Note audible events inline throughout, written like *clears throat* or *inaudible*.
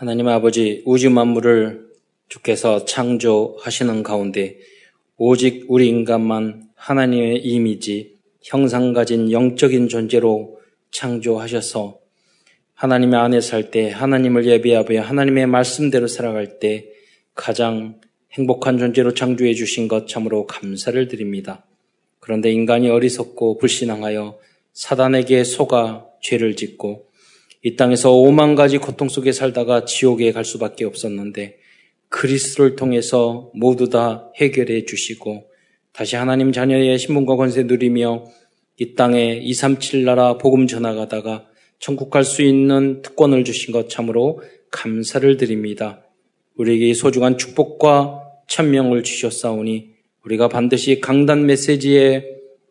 하나님 아버지 우주 만물을 주께서 창조하시는 가운데 오직 우리 인간만 하나님의 이미지, 형상 가진 영적인 존재로 창조하셔서 하나님의 안에 살 때, 하나님을 예배하며 하나님의 말씀대로 살아갈 때 가장 행복한 존재로 창조해 주신 것 참으로 감사를 드립니다. 그런데 인간이 어리석고 불신앙하여 사단에게 속아 죄를 짓고 이 땅에서 오만 가지 고통 속에 살다가 지옥에 갈 수밖에 없었는데 그리스도를 통해서 모두 다 해결해 주시고 다시 하나님 자녀의 신분과 권세 누리며 이 땅에 237 나라 복음 전하가다가 천국 갈 수 있는 특권을 주신 것 참으로 감사를 드립니다. 우리에게 소중한 축복과 천명을 주셨사오니 우리가 반드시 강단 메시지의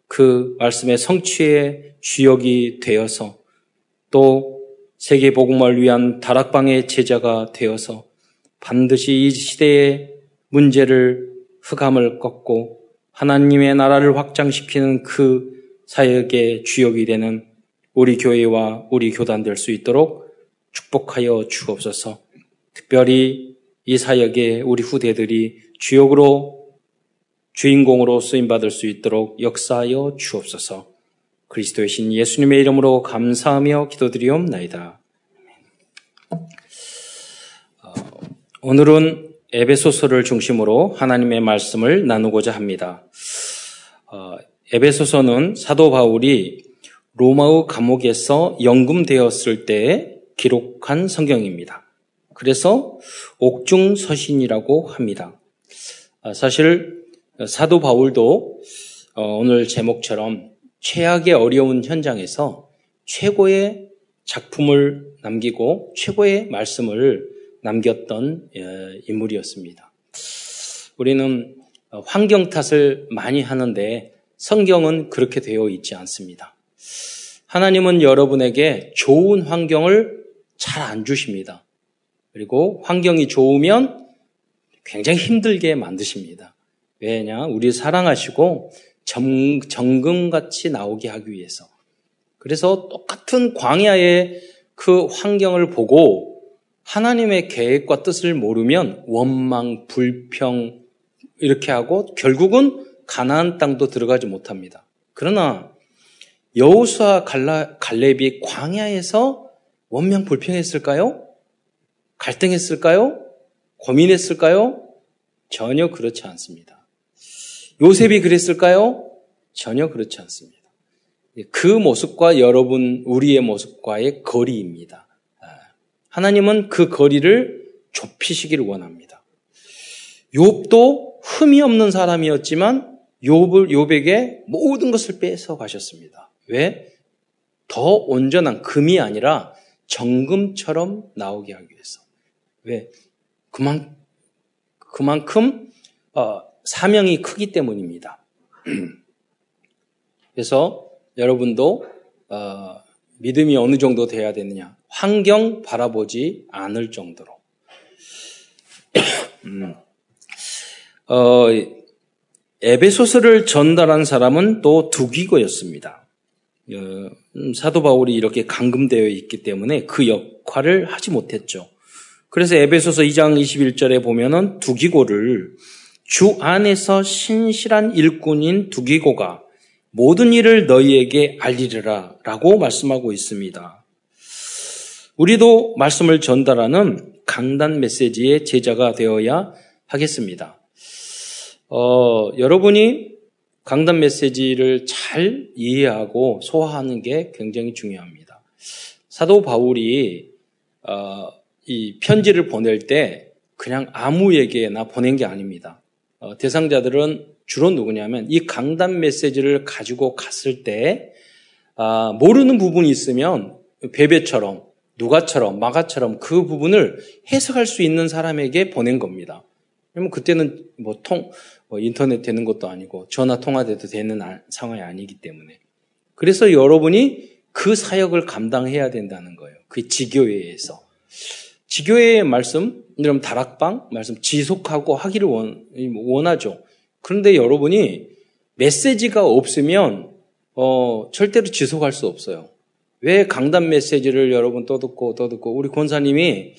그 말씀의 성취의 주역이 되어서 또 세계 복음을 위한 다락방의 제자가 되어서 반드시 이 시대의 문제를 흑암을 꺾고 하나님의 나라를 확장시키는 그 사역의 주역이 되는 우리 교회와 우리 교단 될 수 있도록 축복하여 주옵소서. 특별히 이 사역에 우리 후대들이 주역으로 주인공으로 쓰임 받을 수 있도록 역사하여 주옵소서. 그리스도의 신 예수님의 이름으로 감사하며 기도드리옵나이다. 어, 오늘은 에베소서를 중심으로 하나님의 말씀을 나누고자 합니다. 어, 에베소서는 사도 바울이 로마의 감옥에서 연금되었을 때 기록한 성경입니다. 그래서 옥중 서신이라고 합니다. 아, 사실 사도 바울도 어, 오늘 제목처럼 최악의 어려운 현장에서 최고의 작품을 남기고 최고의 말씀을 남겼던 예, 인물이었습니다. 우리는 환경 탓을 많이 하는데 성경은 그렇게 되어 있지 않습니다. 하나님은 여러분에게 좋은 환경을 잘 안 주십니다. 그리고 환경이 좋으면 굉장히 힘들게 만드십니다. 왜냐? 우리 사랑하시고 정, 정금같이 나오게 하기 위해서. 그래서 똑같은 광야의 그 환경을 보고 하나님의 계획과 뜻을 모르면 원망, 불평 이렇게 하고 결국은 가나안 땅도 들어가지 못합니다. 그러나 여호수아 갈렙이 광야에서 원명 불평했을까요? 갈등했을까요? 고민했을까요? 전혀 그렇지 않습니다. 요셉이 그랬을까요? 전혀 그렇지 않습니다. 그 모습과 여러분, 우리의 모습과의 거리입니다. 아, 하나님은 그 거리를 좁히시기를 원합니다. 욥도 흠이 없는 사람이었지만 욥을 욥에게 모든 것을 빼서 가셨습니다. 왜? 더 온전한 금이 아니라 정금처럼 나오게 하기 위해서. 왜? 그만 그만큼 어, 사명이 크기 때문입니다. *clears throat* 그래서 여러분도 어, 믿음이 어느 정도 돼야 되느냐? 환경 바라보지 않을 정도로. *clears throat* 음. 어, 에베소서를 전달한 사람은 또 두기고였습니다. 어, 음, 사도 바울이 이렇게 감금되어 있기 때문에 그 역할을 하지 못했죠. 그래서 에베소서 2장 21절에 보면은 두기고를 주 안에서 신실한 일꾼인 두기고가 모든 일을 너희에게 알리리라 라고 말씀하고 있습니다. 우리도 말씀을 전달하는 강단 메시지의 제자가 되어야 하겠습니다. 어, 여러분이 강단 메시지를 잘 이해하고 소화하는 게 굉장히 중요합니다. 사도 바울이 어, 이 편지를 보낼 때 그냥 아무에게나 보낸 게 아닙니다. 어, 대상자들은 주로 누구냐면 이 강단 메시지를 가지고 갔을 때 아, 모르는 부분이 있으면 베베처럼 누가처럼 마가처럼 그 부분을 해석할 수 있는 사람에게 보낸 겁니다. 왜냐면 그때는 뭐 통, 뭐 인터넷 되는 것도 아니고 전화 통화돼도 되는 아, 상황이 아니기 때문에. 그래서 여러분이 그 사역을 감당해야 된다는 거예요. 그 지교회에서. 지교회의 말씀, 여러분 다락방 말씀 지속하고 하기를 원, 원하죠. 그런데 여러분이 메시지가 없으면 어, 절대로 지속할 수 없어요. 왜 강단 메시지를 여러분 떠듣고 떠듣고 우리 권사님이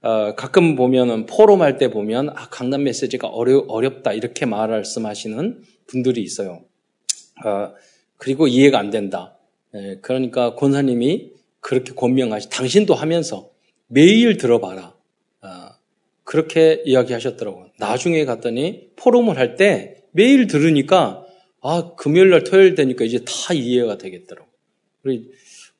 어, 가끔 보면은 포럼 할 때 보면 아, 강남 메시지가 어려, 어렵다 이렇게 말씀하시는 분들이 있어요. 어, 그리고 이해가 안 된다. 예, 그러니까 권사님이 그렇게 권명하시, 당신도 하면서 매일 들어봐라. 어, 그렇게 이야기하셨더라고요. 나중에 갔더니 포럼을 할 때 매일 들으니까 아 금요일 날 토요일 되니까 이제 다 이해가 되겠더라고. 우리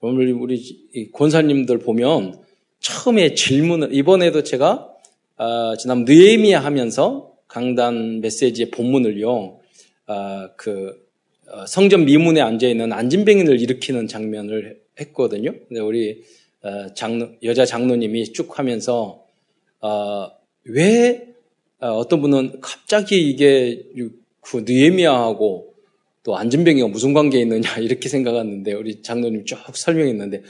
우리 권사님들 보면 처음에 질문을 이번에도 제가 어, 지난 느에미아 하면서 강단 메시지의 본문을요. 어, 그 어, 성전 미문에 앉아 있는 안진뱅이를 일으키는 장면을 했거든요. 근데 우리 어, 장로, 여자 장로님이 쭉 하면서 어, 왜 어 떤 분은 갑자기 이게 그 느에미아하고 또 안진뱅이가 무슨 관계 있느냐 *laughs* 이렇게 생각했는데 우리 장로님 쭉 설명했는데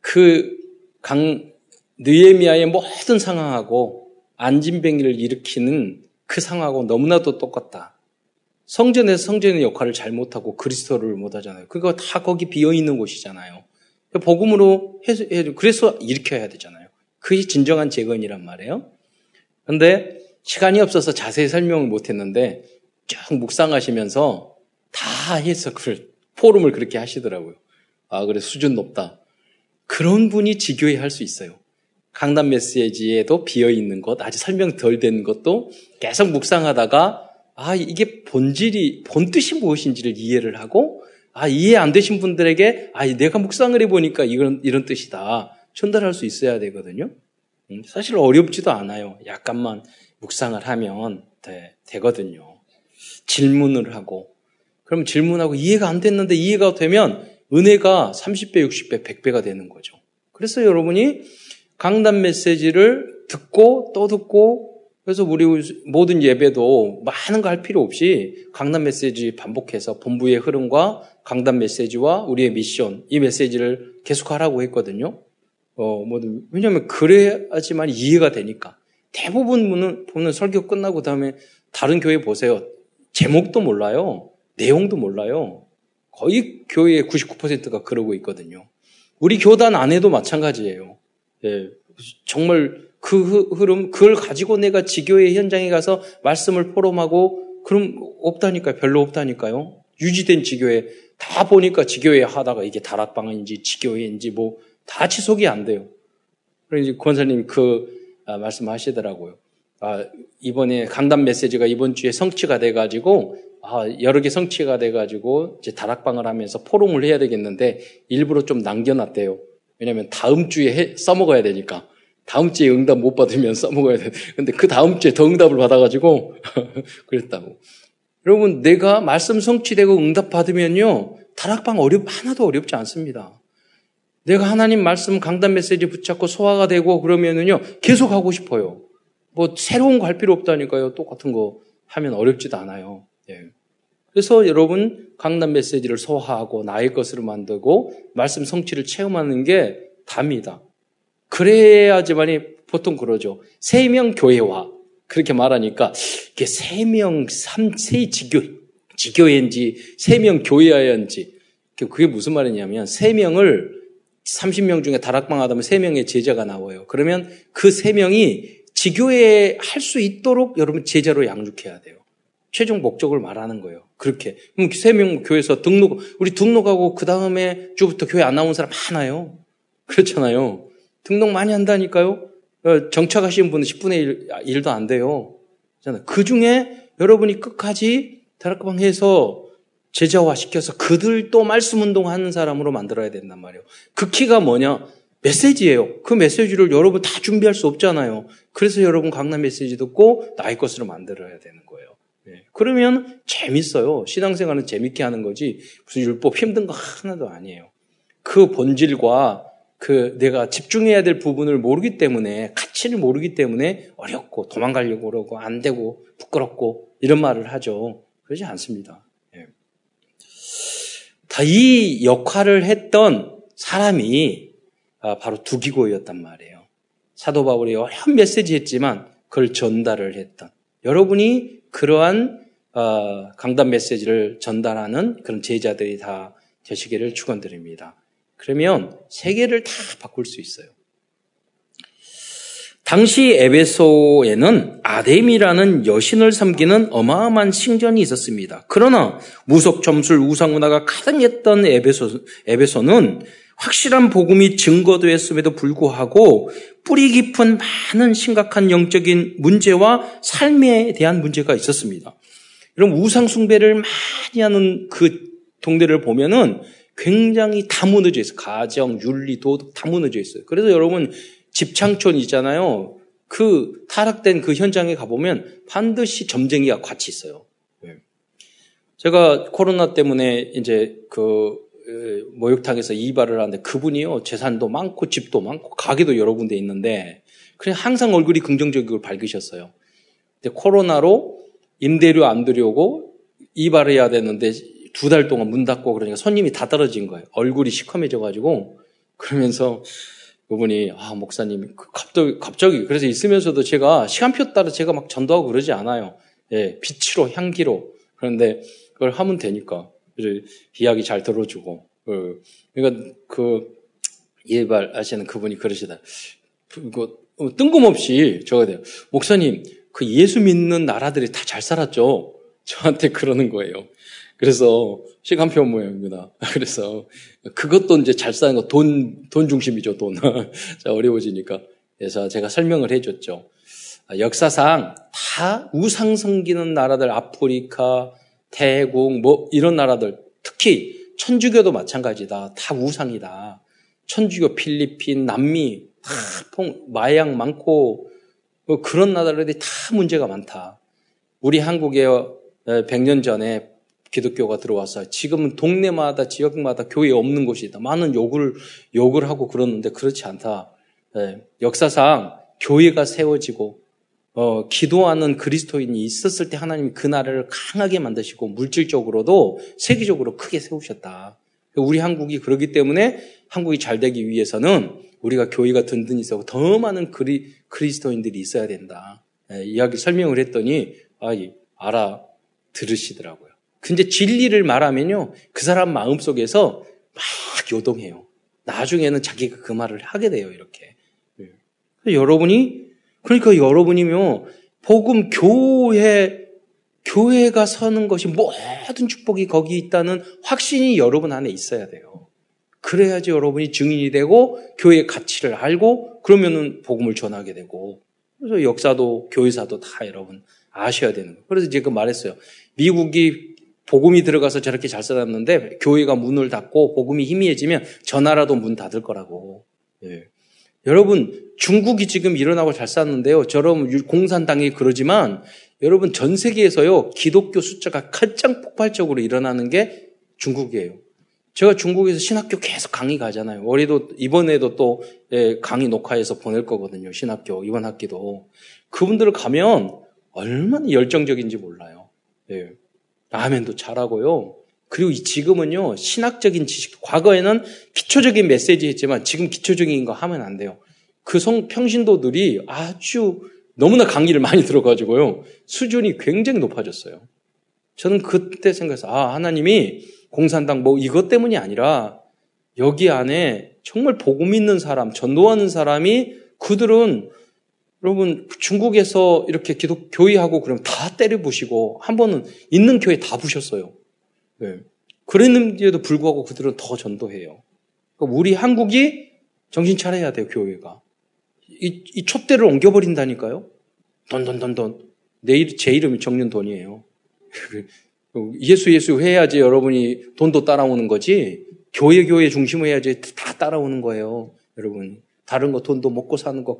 그 강 느에미아의 모든 상황하고 안진뱅이를 일으키는 그 상황하고 너무나도 똑같다. 성전에서 성전의 역할을 잘 못하고 그리스도를 못하잖아요. 그거 다 거기 비어 있는 곳이잖아요. 복음으로 해서 그래서 일으켜야 되잖아요. 그게 진정한 재건이란 말이에요. 그런데 시간이 없어서 자세히 설명을 못 했는데 쭉 묵상하시면서 다 해석을 포럼을 그렇게 하시더라고요. 아 그래 수준 높다. 그런 분이 지교회 할 수 있어요. 강단 메시지에도 비어 있는 것, 아직 설명 덜 된 것도 계속 묵상하다가 아 이게 본질이 본 뜻이 무엇인지를 이해를 하고 아 이해 안 되신 분들에게 아 내가 묵상을 해보니까 이런 이런 뜻이다 전달할 수 있어야 되거든요. 음, 사실 어렵지도 않아요. 약간만 묵상을 하면 돼, 되거든요. 질문을 하고 그럼 질문하고 이해가 안 됐는데 이해가 되면 은혜가 30배, 60배, 100배가 되는 거죠. 그래서 여러분이 강단 메시지를 듣고 또 듣고 그래서 우리 모든 예배도 많은 거 할 필요 없이 강단 메시지 반복해서 본부의 흐름과 강단 메시지와 우리의 미션 이 메시지를 계속하라고 했거든요. 어, 뭐든 왜냐하면 그래야지만 이해가 되니까 대부분 분은 보는 설교 끝나고 다음에 다른 교회 보세요. 제목도 몰라요. 내용도 몰라요. 거의 교회의 99%가 그러고 있거든요. 우리 교단 안에도 마찬가지예요. 예, 정말 그 흐름, 그걸 가지고 내가 지교의 현장에 가서 말씀을 포럼하고, 그럼 없다니까요. 별로 없다니까요. 유지된 지교회, 다 보니까 지교회 하다가 이게 다락방인지 지교회인지 뭐, 다 지속이 안 돼요. 그래서 권사님이 그 아, 말씀하시더라고요. 아, 이번에 강단 메시지가 이번 주에 성취가 돼가지고, 아, 여러 개 성취가 돼가지고, 이제 다락방을 하면서 포럼을 해야 되겠는데, 일부러 좀 남겨놨대요. 왜냐면 다음 주에 해, 써먹어야 되니까. 다음 주에 응답 못 받으면 써먹어야 돼. 근데 그 다음 주에 더 응답을 받아가지고 *laughs* 그랬다고. 여러분, 내가 말씀 성취되고 응답 받으면요, 다락방 어렵, 하나도 어렵지 않습니다. 내가 하나님 말씀 강단 메시지 붙잡고 소화가 되고 그러면은요, 계속 하고 싶어요. 뭐, 새로운 거 할 필요 없다니까요. 똑같은 거 하면 어렵지도 않아요. 예. 그래서 여러분 강단 메시지를 소화하고 나의 것으로 만들고 말씀 성취를 체험하는 게 답니다. 그래야지만이 보통 그러죠. 세명 교회와 그렇게 말하니까 이게 세 명 삼 세 지교 지교회인지 세 명 교회야인지 그게 무슨 말이냐면 세 명을 30명 중에 다락방 하다면 세 명의 제자가 나와요. 그러면 그 세 명이 지교회 할수 있도록 여러분 제자로 양육해야 돼요. 최종 목적을 말하는 거예요. 그렇게. 그럼 세 명 교회에서 등록, 우리 등록하고 그 다음에 주부터 교회 안 나온 사람 많아요. 그렇잖아요. 등록 많이 한다니까요. 어, 정착하신 분은 10분의 1, 도안 돼요. 그 중에 여러분이 끝까지 다락방 해서 제자화 시켜서 그들 또 말씀 운동하는 사람으로 만들어야 된단 말이에요. 그 키가 뭐냐? 메시지예요. 그 메시지를 여러분 다 준비할 수 없잖아요. 그래서 여러분 강남 메시지 듣고 나의 것으로 만들어야 되는 거예요. 네. 그러면 재밌어요. 신앙생활은 재밌게 하는 거지 무슨 율법 힘든 거 하나도 아니에요. 그 본질과 그 내가 집중해야 될 부분을 모르기 때문에 가치를 모르기 때문에 어렵고 도망가려고 그러고 안 되고 부끄럽고 이런 말을 하죠. 그러지 않습니다. 네. 다이 역할을 했던 사람이 아, 바로 두기고였단 말이에요. 사도 바울이 어려운 메시지 했지만 그걸 전달을 했던 여러분이 그러한 어, 강단 메시지를 전달하는 그런 제자들이 다 되시기를 축원드립니다. 그러면 세계를 다 바꿀 수 있어요. 당시 에베소에는 아뎀이라는 여신을 섬기는 어마어마한 신전이 있었습니다. 그러나 무속 점술 우상 문화가 가득했던 에베소, 에베소는 확실한 복음이 증거되었음에도 불구하고 뿌리 깊은 많은 심각한 영적인 문제와 삶에 대한 문제가 있었습니다. 여러분 우상 숭배를 많이 하는 그 동네를 보면은 굉장히 다 무너져 있어요. 가정, 윤리, 도덕 다 무너져 있어요. 그래서 여러분 집창촌 있잖아요. 그 타락된 그 현장에 가보면 반드시 점쟁이가 같이 있어요. 네. 제가 코로나 때문에 이제 그 목욕탕에서 이발을 하는데 그분이요 재산도 많고 집도 많고 가게도 여러 군데 있는데 그냥 항상 얼굴이 긍정적이고 밝으셨어요. 근데 코로나로 임대료 안 들여오고 이발해야 되는데 두 달 동안 문 닫고 그러니까 손님이 다 떨어진 거예요. 얼굴이 시커매져가지고 그러면서 그분이 아 목사님 그 갑자기 갑자기 그래서 있으면서도 제가 시간표 따라 제가 막 전도하고 그러지 않아요. 예, 빛으로 향기로 그런데 그걸 하면 되니까 이야기 잘 들어주고 그, 그러니까 그 예발하시는 그분이 그러시다. 그 뜬금없이 저거 돼요. 목사님 그 예수 믿는 나라들이 다 잘 살았죠. 저한테 그러는 거예요. 그래서 시간표 모양입니다. *laughs* 그래서 그것도 이제 잘 사는 거 돈, 돈 중심이죠, 돈. *laughs* 자, 어려워지니까. 그래서 제가 설명을 해줬죠. 아, 역사상 다 우상 섬기는 나라들, 아프리카, 태국, 뭐, 이런 나라들, 특히 천주교도 마찬가지다. 다 우상이다. 천주교, 필리핀, 남미, 다 마약 많고, 뭐 그런 나라들이 다 문제가 많다. 우리 한국에 100년 전에 기독교가 들어와서 지금은 동네마다 지역마다 교회 없는 곳이 있다. 많은 욕을 욕을 하고 그러는데 그렇지 않다. 예, 역사상 교회가 세워지고 어, 기도하는 그리스도인이 있었을 때 하나님이 그 나라를 강하게 만드시고 물질적으로도 세계적으로 크게 세우셨다. 우리 한국이 그러기 때문에 한국이 잘 되기 위해서는 우리가 교회가 든든히 있고 더 많은 그리, 그리스도인들이 있어야 된다. 예, 이야기 설명을 했더니 아, 알아 들으시더라고요. 근데 진리를 말하면요, 그 사람 마음 속에서 막 요동해요. 나중에는 자기가 그 말을 하게 돼요, 이렇게. 네. 여러분이, 그러니까 여러분이며, 복음 교회, 교회가 서는 것이 모든 축복이 거기 있다는 확신이 여러분 안에 있어야 돼요. 그래야지 여러분이 증인이 되고, 교회의 가치를 알고, 그러면은 복음을 전하게 되고, 그래서 역사도, 교회사도 다 여러분 아셔야 되는 거예요. 그래서 제가 말했어요. 미국이 복음이 들어가서 저렇게 잘 살았는데 교회가 문을 닫고 복음이 희미해지면 저 나라도 문 닫을 거라고. 예. 여러분 중국이 지금 일어나고 잘 쌌는데요. 저런 공산당이 그러지만 여러분 전 세계에서요 기독교 숫자가 가장 폭발적으로 일어나는 게 중국이에요. 제가 중국에서 신학교 계속 강의 가잖아요. 올해도 이번에도 또 예, 강의 녹화해서 보낼 거거든요. 신학교 이번 학기도 그분들을 가면 얼마나 열정적인지 몰라요. 예. 아멘도 잘하고요. 그리고 지금은요, 신학적인 지식, 과거에는 기초적인 메시지 했지만 지금 기초적인 거 하면 안 돼요. 그 성, 평신도들이 아주 너무나 강의를 많이 들어가지고요, 수준이 굉장히 높아졌어요. 저는 그때 생각해서, 아, 하나님이 공산당 뭐 이것 때문이 아니라 여기 안에 정말 복음 있는 사람, 전도하는 사람이 그들은 여러분 중국에서 이렇게 기독 교회하고 그러면 다 때려 부시고 한 번은 있는 교회 다 부셨어요. 네. 그랬는데도 불구하고 그들은 더 전도해요. 그러니까 우리 한국이 정신 차려야 돼요 교회가. 이, 이 촛대를 옮겨버린다니까요. 돈돈돈돈. 내제 이름이 정윤돈이에요. *laughs* 예수 예수 해야지 여러분이 돈도 따라오는 거지. 교회 교회 중심으로 해야지 다 따라오는 거예요. 여러분. 다른 거 돈도 먹고 사는 거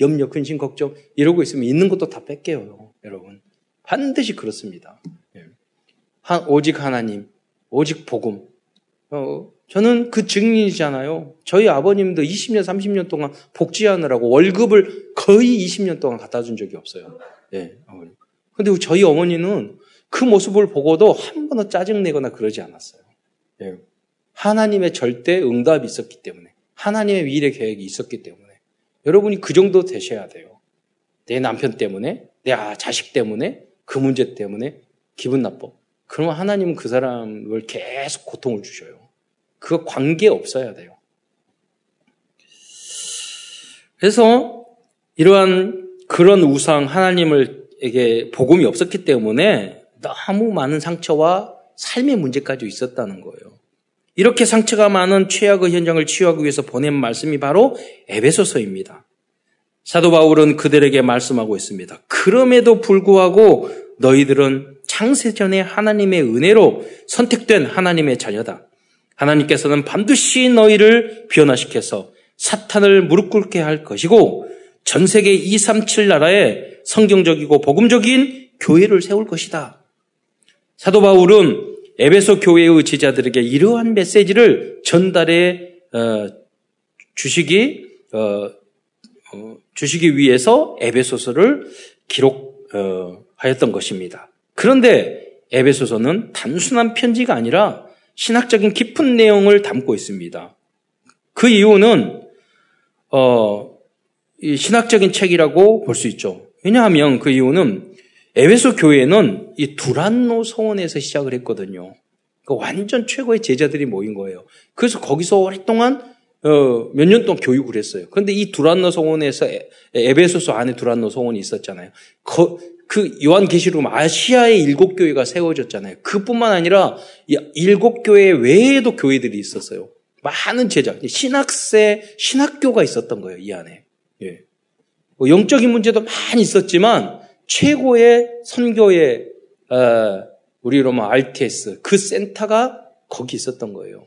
염려, 근심, 걱정 이러고 있으면 있는 것도 다 뺏겨요, 여러분. 반드시 그렇습니다. 예. 한, 오직 하나님, 오직 복음. 어, 저는 그 증인이잖아요. 저희 아버님도 20년, 30년 동안 복지하느라고 월급을 거의 20년 동안 갖다 준 적이 없어요. 예, 어머니. 근데 저희 어머니는 그 모습을 보고도 한 번도 짜증내거나 그러지 않았어요. 예. 하나님의 절대 응답이 있었기 때문에. 하나님의 미래 계획이 있었기 때문에 여러분이 그 정도 되셔야 돼요. 내 남편 때문에, 내 아, 자식 때문에, 그 문제 때문에 기분 나빠. 그러면 하나님은 그 사람을 계속 고통을 주셔요. 그거 관계 없어야 돼요. 그래서 이러한 그런 우상 하나님을에게 복음이 없었기 때문에 너무 많은 상처와 삶의 문제까지 있었다는 거예요. 이렇게 상처가 많은 최악의 현장을 치유하기 위해서 보낸 말씀이 바로 에베소서입니다. 사도 바울은 그들에게 말씀하고 있습니다. 그럼에도 불구하고 너희들은 창세전에 하나님의 은혜로 선택된 하나님의 자녀다. 하나님께서는 반드시 너희를 변화시켜서 사탄을 무릎 꿇게 할 것이고 전 세계 237 나라에 성경적이고 복음적인 교회를 세울 것이다. 사도 바울은 에베소 교회의 제자들에게 이러한 메시지를 전달해 어, 주시기 어, 어, 주시기 위해서 에베소서를 기록하였던 것입니다. 그런데 에베소서는 단순한 편지가 아니라 신학적인 깊은 내용을 담고 있습니다. 그 이유는 어, 신학적인 책이라고 볼 수 있죠. 왜냐하면 그 이유는 에베소 교회는 이 두란노 소원에서 시작을 했거든요. 그 완전 최고의 제자들이 모인 거예요. 그래서 거기서 오랫동안 어, 몇 년 동안 교육을 했어요. 그런데 이 두란노 소원에서 에 베소서 안에 두란노 소원이 있었잖아요. 거, 그 요한계시록 아시아의 일곱 교회가 세워졌잖아요. 그뿐만 아니라 일곱 교회 외에도 교회들이 있었어요. 많은 제자, 신학세, 신학교가 있었던 거예요, 이 안에. 예. 뭐 영적인 문제도 많이 있었지만 최고의 선교의 어, 우리로 말 RTS 그 센터가 거기 있었던 거예요.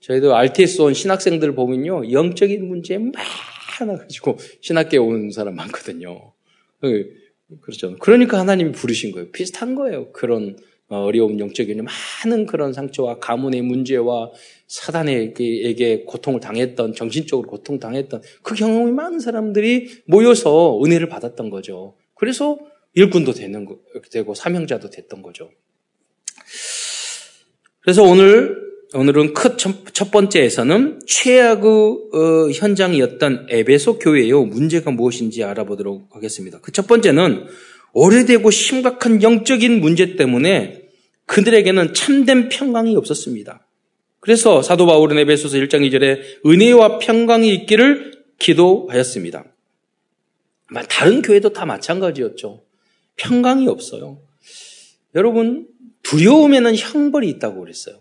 저희도 RTS 온 신학생들 보면요 영적인 문제 많아 가지고 신학교에 온 사람 많거든요. 그, 그렇죠. 그러니까 하나님이 부르신 거예요. 비슷한 거예요. 그런 어, 어려운 영적인 많은 그런 상처와 가문의 문제와 사단에게 고통을 당했던 정신적으로 고통 당했던 그 경험이 많은 사람들이 모여서 은혜를 받았던 거죠. 그래서 일꾼도 되는 거, 되고 사명자도 됐던 거죠. 그래서 오늘 오늘은 첫 번째에서는 최악의 어, 현장이었던 에베소 교회의 문제가 무엇인지 알아보도록 하겠습니다. 그 첫 번째는 오래되고 심각한 영적인 문제 때문에 그들에게는 참된 평강이 없었습니다. 그래서 사도 바울은 에베소서 1장 2절에 은혜와 평강이 있기를 기도하였습니다. 다른 교회도 다 마찬가지였죠. 평강이 없어요. 여러분 두려움에는 형벌이 있다고 그랬어요.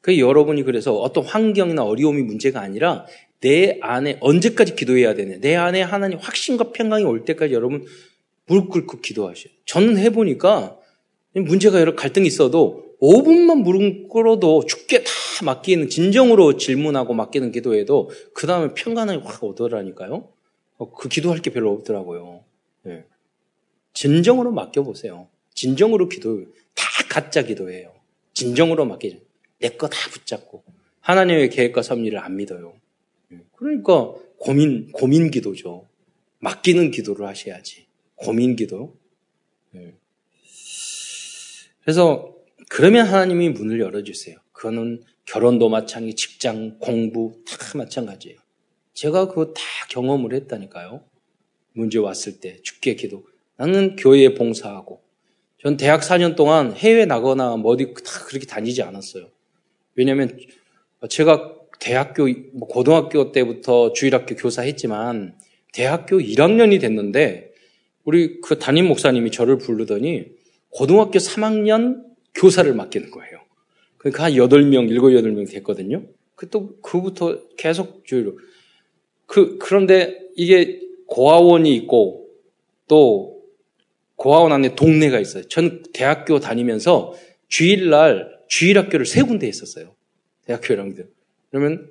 그 여러분이 그래서 어떤 환경이나 어려움이 문제가 아니라 내 안에 언제까지 기도해야 되냐. 내 안에 하나님 확신과 평강이 올 때까지 여러분 무릎 꿇고 기도하셔요. 저는 해보니까 문제가 여러 갈등이 있어도 5분만 무릎 꿇어도 죽게 다 맡기는 진정으로 질문하고 맡기는 기도해도 그 다음에 평안이 확 오더라니까요. 어, 그 기도할 게 별로 없더라고요. 네. 진정으로 맡겨보세요. 진정으로 기도, 다 가짜 기도예요. 진정으로 맡기죠. 내 거 다 붙잡고. 하나님의 계획과 섭리를 안 믿어요. 네. 그러니까 고민, 고민 기도죠. 맡기는 기도를 하셔야지. 고민 기도. 네. 그래서 그러면 하나님이 문을 열어주세요. 그거는 결혼도 마찬가지, 직장, 공부 다 마찬가지예요. 제가 그거 다 경험을 했다니까요. 문제 왔을 때 죽게 기도. 나는 교회에 봉사하고 전 대학 4년 동안 해외 나거나 뭐 어디 다 그렇게 다니지 않았어요. 왜냐하면 제가 대학교 뭐 고등학교 때부터 주일학교 교사했지만 대학교 1학년이 됐는데 우리 그 담임 목사님이 저를 부르더니 고등학교 3학년 교사를 맡기는 거예요. 그러니까 한 8명, 7, 8명 됐거든요. 그 또, 그부터 계속 주의로. 그, 그런데 이게 고아원이 있고 또 고아원 안에 동네가 있어요. 전 대학교 다니면서 주일날 주일 학교를 세 군데 했었어요. 대학교 1학년. 그러면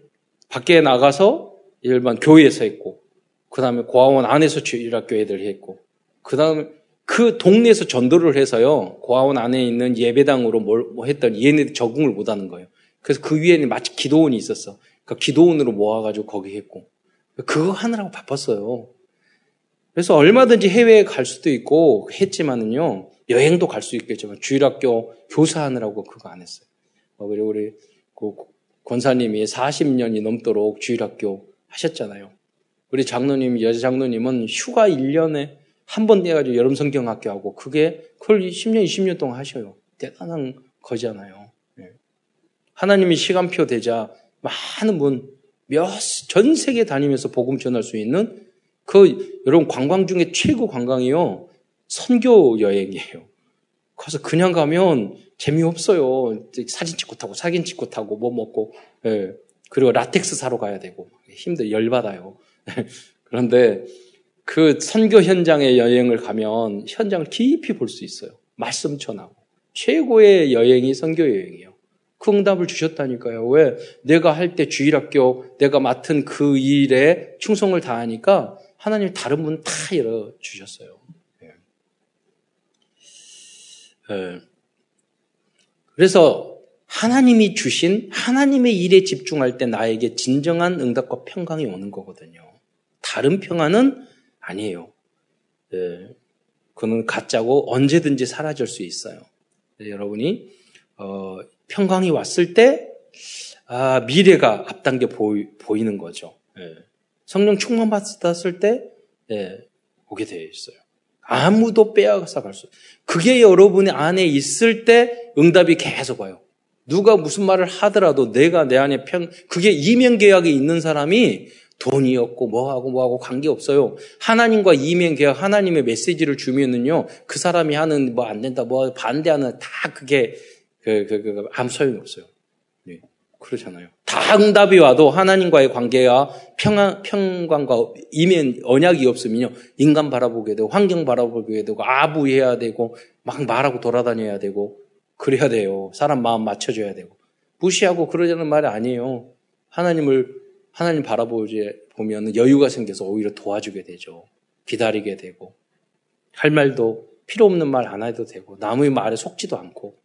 밖에 나가서 일반 교회에서 했고, 그 다음에 고아원 안에서 주일 학교 애들 했고, 그 다음에 그 동네에서 전도를 해서요, 고아원 안에 있는 예배당으로 뭘, 뭐 했더니 얘네들 적응을 못 하는 거예요. 그래서 그 위에는 마치 기도원이 있었어. 그러니까 기도원으로 모아가지고 거기 했고. 그거 하느라고 바빴어요. 그래서 얼마든지 해외에 갈 수도 있고 했지만은요, 여행도 갈 수 있겠지만 주일학교 교사하느라고 그거 안 했어요. 어, 그리고 우리 그 권사님이 40년이 넘도록 주일학교 하셨잖아요. 우리 장로님, 여자 장로님은 휴가 1년에 한번 내가지고 여름 성경학교 하고 그게 그걸 10년, 20년 동안 하셔요. 대단한 거잖아요. 네. 하나님이 시간표 되자 많은 분, 몇, 전 세계 다니면서 복음 전할 수 있는 그 여러분 관광 중에 최고 관광이요 선교 여행이에요. 그래서 그냥 가면 재미없어요. 사진 찍고 타고 사진 찍고 타고 뭐 먹고 예. 그리고 라텍스 사러 가야 되고 힘들 열받아요. *laughs* 그런데 그 선교 현장의 여행을 가면 현장을 깊이 볼 수 있어요. 말씀 전하고 최고의 여행이 선교 여행이에요. 그 응답을 주셨다니까요. 왜? 내가 할 때 주일학교 내가 맡은 그 일에 충성을 다하니까 하나님 다른 분다 열어 주셨어요. 예. 예. 그래서 하나님이 주신 하나님의 일에 집중할 때 나에게 진정한 응답과 평강이 오는 거거든요. 다른 평안은 아니에요. 네, 그는 가짜고 언제든지 사라질 수 있어요. 네, 여러분이 어, 평강이 왔을 때 아, 미래가 앞당겨 보이, 는 거죠. 네. 성령 충만 받았을 때 네, 오게 되어 있어요. 아무도 빼앗아 갈 수. 그게 여러분의 안에 있을 때 응답이 계속 와요. 누가 무슨 말을 하더라도 내가 내 안에 평, 그게 이명계약이 있는 사람이 돈이 없고 뭐하고 뭐하고 관계없어요. 하나님과 이명계약, 하나님의 메시지를 주면은요, 그 사람이 하는 뭐 안 된다, 뭐 반대하는 다 그게, 그, 그, 그, 아무 소용이 없어요. 네. 그렇잖아요. 다 응답이 와도 하나님과의 관계와 평안, 평강과 이면 언약이 없으면요, 인간 바라보게 되고, 환경 바라보게 되고, 아부해야 되고, 막 말하고 돌아다녀야 되고, 그래야 돼요. 사람 마음 맞춰줘야 되고. 무시하고 그러자는 말이 아니에요. 하나님을, 하나님 바라보지 보면 여유가 생겨서 오히려 도와주게 되죠. 기다리게 되고. 할 말도 필요 없는 말 안 해도 되고. 남의 말에 속지도 않고.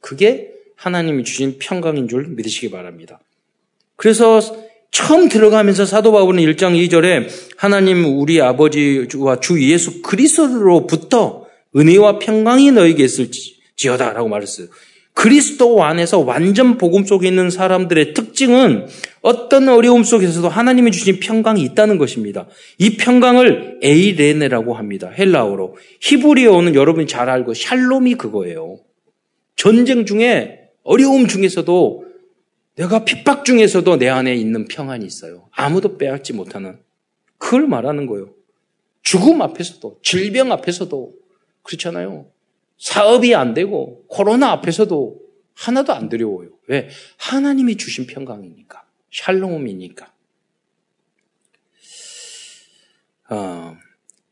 그게 하나님이 주신 평강인 줄 믿으시기 바랍니다. 그래서 처음 들어가면서 사도 바울은 1장 2절에 하나님 우리 아버지와 주 예수 그리스도로부터 은혜와 평강이 너에게 있을지 지어다라고 말했어요. 그리스도 안에서 완전 복음 속에 있는 사람들의 특징은 어떤 어려움 속에서도 하나님이 주신 평강이 있다는 것입니다. 이 평강을 에이레네라고 합니다. 헬라어로. 히브리어는 여러분이 잘 알고 샬롬이 그거예요. 전쟁 중에 어려움 중에서도 내가 핍박 중에서도 내 안에 있는 평안이 있어요. 아무도 빼앗지 못하는. 그걸 말하는 거예요. 죽음 앞에서도, 질병 앞에서도 그렇잖아요. 사업이 안 되고 코로나 앞에서도 하나도 안 두려워요. 왜? 하나님이 주신 평강이니까. 샬롬이니까. 어,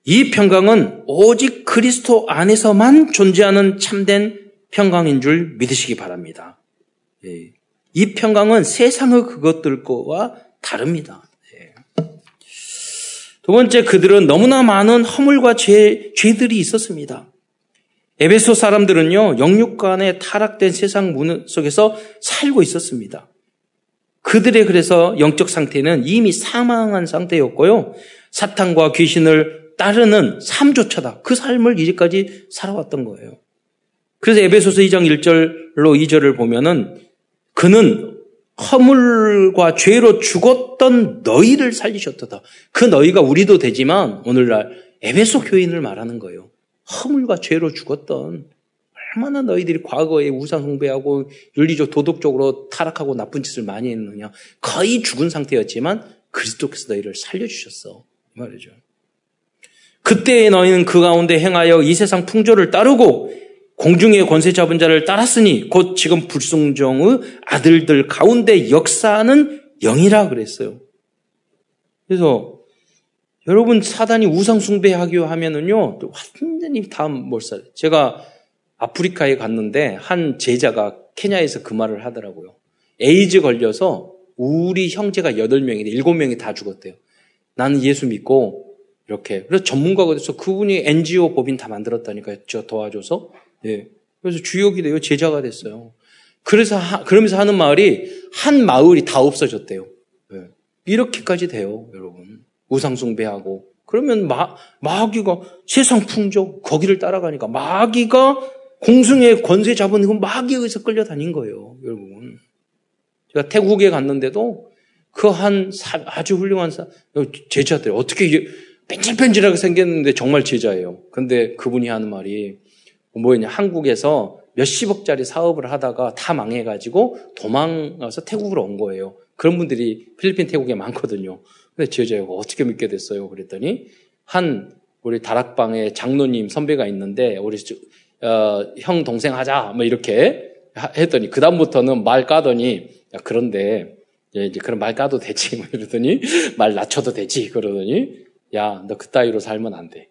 이 평강은 오직 그리스도 안에서만 존재하는 참된 평강인 줄 믿으시기 바랍니다. 예. 이 평강은 세상의 그것들과 다릅니다. 예. 두 번째, 그들은 너무나 많은 허물과 죄, 죄들이 있었습니다. 에베소 사람들은요, 영육간에 타락된 세상 문 속에서 살고 있었습니다. 그들의 그래서 영적 상태는 이미 사망한 상태였고요. 사탄과 귀신을 따르는 삶조차다. 그 삶을 이제까지 살아왔던 거예요. 그래서 에베소서 2장 1절로 2절을 보면은 그는 허물과 죄로 죽었던 너희를 살리셨다. 그 너희가 우리도 되지만 오늘날 에베소 교인을 말하는 거예요. 허물과 죄로 죽었던 얼마나 너희들이 과거에 우상 숭배하고 윤리적 도덕적으로 타락하고 나쁜 짓을 많이 했느냐. 거의 죽은 상태였지만 그리스도께서 너희를 살려주셨어. 이 말이죠. 그때 너희는 그 가운데 행하여 이 세상 풍조를 따르고 공중의 권세 잡은 자를 따랐으니 곧 지금 불순종의 아들들 가운데 역사하는 영이라 그랬어요. 그래서 여러분 사단이 우상 숭배하기로 하면은요 완전히 다음 몰살. 제가 아프리카에 갔는데 한 제자가 케냐에서 그 말을 하더라고요. 에이즈 걸려서 우리 형제가 8명인데 7명이 다 죽었대요. 나는 예수 믿고 이렇게. 그래서 전문가가 돼서 그분이 NGO 법인 다 만들었다니까요. 저 도와줘서. 예. 그래서 주역이 돼요. 제자가 됐어요. 그래서 하, 그러면서 하는 말이 한 마을이 다 없어졌대요. 예. 이렇게까지 돼요, 여러분. 우상숭배하고 그러면 마, 마귀가 세상 풍조 거기를 따라가니까 마귀가 공승의 권세 잡은 그 마귀에 의해서 끌려다닌 거예요, 여러분. 제가 태국에 갔는데도 그 한 아주 훌륭한 사, 제자들 어떻게 이게 뺀질뺀질하게 생겼는데 정말 제자예요. 근데 그분이 하는 말이 뭐였냐 한국에서 몇십억짜리 사업을 하다가 다 망해가지고 도망가서 태국으로 온 거예요. 그런 분들이 필리핀 태국에 많거든요. 근데 제 여자가 어떻게 믿게 됐어요? 그랬더니 한 우리 다락방에 장로님 선배가 있는데 우리 어, 형 동생 하자 뭐 이렇게 했더니 그 다음부터는 말 까더니 야, 그런데 이제 그런 말 까도 되지 *laughs* 뭐 이러더니 말 낮춰도 되지 그러더니 야 너 그따위로 살면 안 돼.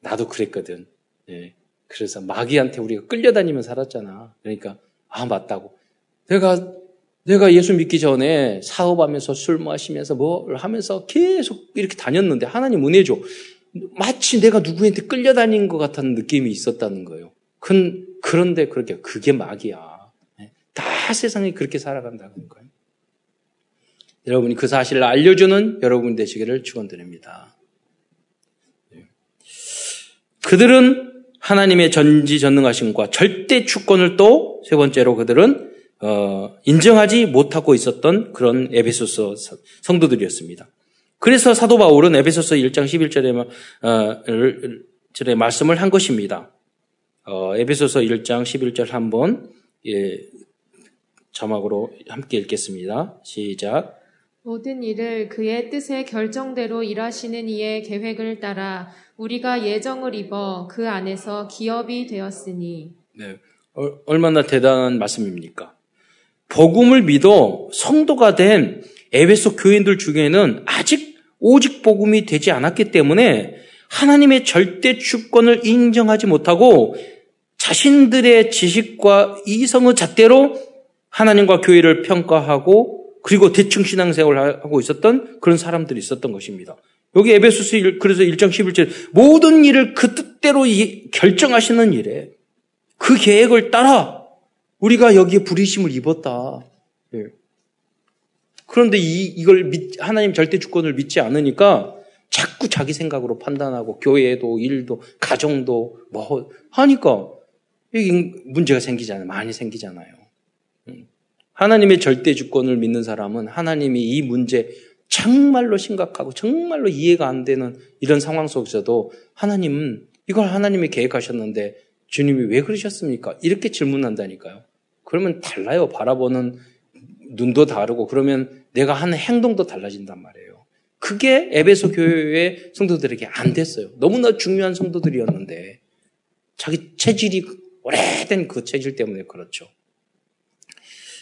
나도 그랬거든. 예. 그래서 마귀한테 우리가 끌려다니면 살았잖아. 그러니까 아 맞다고. 내가 내가 예수 믿기 전에 사업하면서 술 마시면서 뭘 하면서 계속 이렇게 다녔는데 하나님 은혜 줘. 마치 내가 누구한테 끌려다닌 것 같은 느낌이 있었다는 거예요. 큰, 그런데 그렇게 그게 마귀야. 예. 다 세상이 그렇게 살아간다는 거예요. 여러분이 그 사실을 알려주는 여러분 되시기를 축원드립니다. 예. 그들은 하나님의 전지전능하심과 절대 주권을 또 세 번째로 그들은 어, 인정하지 못하고 있었던 그런 에베소서 성도들이었습니다. 그래서 사도 바울은 에베소서 1장 11절에 어, 절에 말씀을 한 것입니다. 어, 에베소서 1장 11절 한번 예, 자막으로 함께 읽겠습니다. 시작. 모든 일을 그의 뜻의 결정대로 일하시는 이의 계획을 따라 우리가 예정을 입어 그 안에서 기업이 되었으니. 네. 어, 얼마나 대단한 말씀입니까? 복음을 믿어 성도가 된 에베소 교인들 중에는 아직 오직 복음이 되지 않았기 때문에 하나님의 절대 주권을 인정하지 못하고 자신들의 지식과 이성의 잣대로 하나님과 교회를 평가하고 그리고 대충 신앙생활을 하고 있었던 그런 사람들이 있었던 것입니다. 여기 에베소스 1, 그래서 1장 11절 모든 일을 그 뜻대로 결정하시는 일에 그 계획을 따라 우리가 여기에 부리심을 입었다. 예. 그런데 이, 이걸 믿, 하나님 절대 주권을 믿지 않으니까 자꾸 자기 생각으로 판단하고 교회도 일도 가정도 뭐 하니까 여기 문제가 생기잖아요. 많이 생기잖아요. 음. 하나님의 절대 주권을 믿는 사람은 하나님이 이 문제 정말로 심각하고 정말로 이해가 안 되는 이런 상황 속에서도 하나님은 이걸 하나님이 계획하셨는데 주님이 왜 그러셨습니까? 이렇게 질문한다니까요. 그러면 달라요. 바라보는 눈도 다르고 그러면 내가 하는 행동도 달라진단 말이에요. 그게 에베소 교회의 성도들에게 안 됐어요. 너무나 중요한 성도들이었는데 자기 체질이 오래된 그 체질 때문에 그렇죠.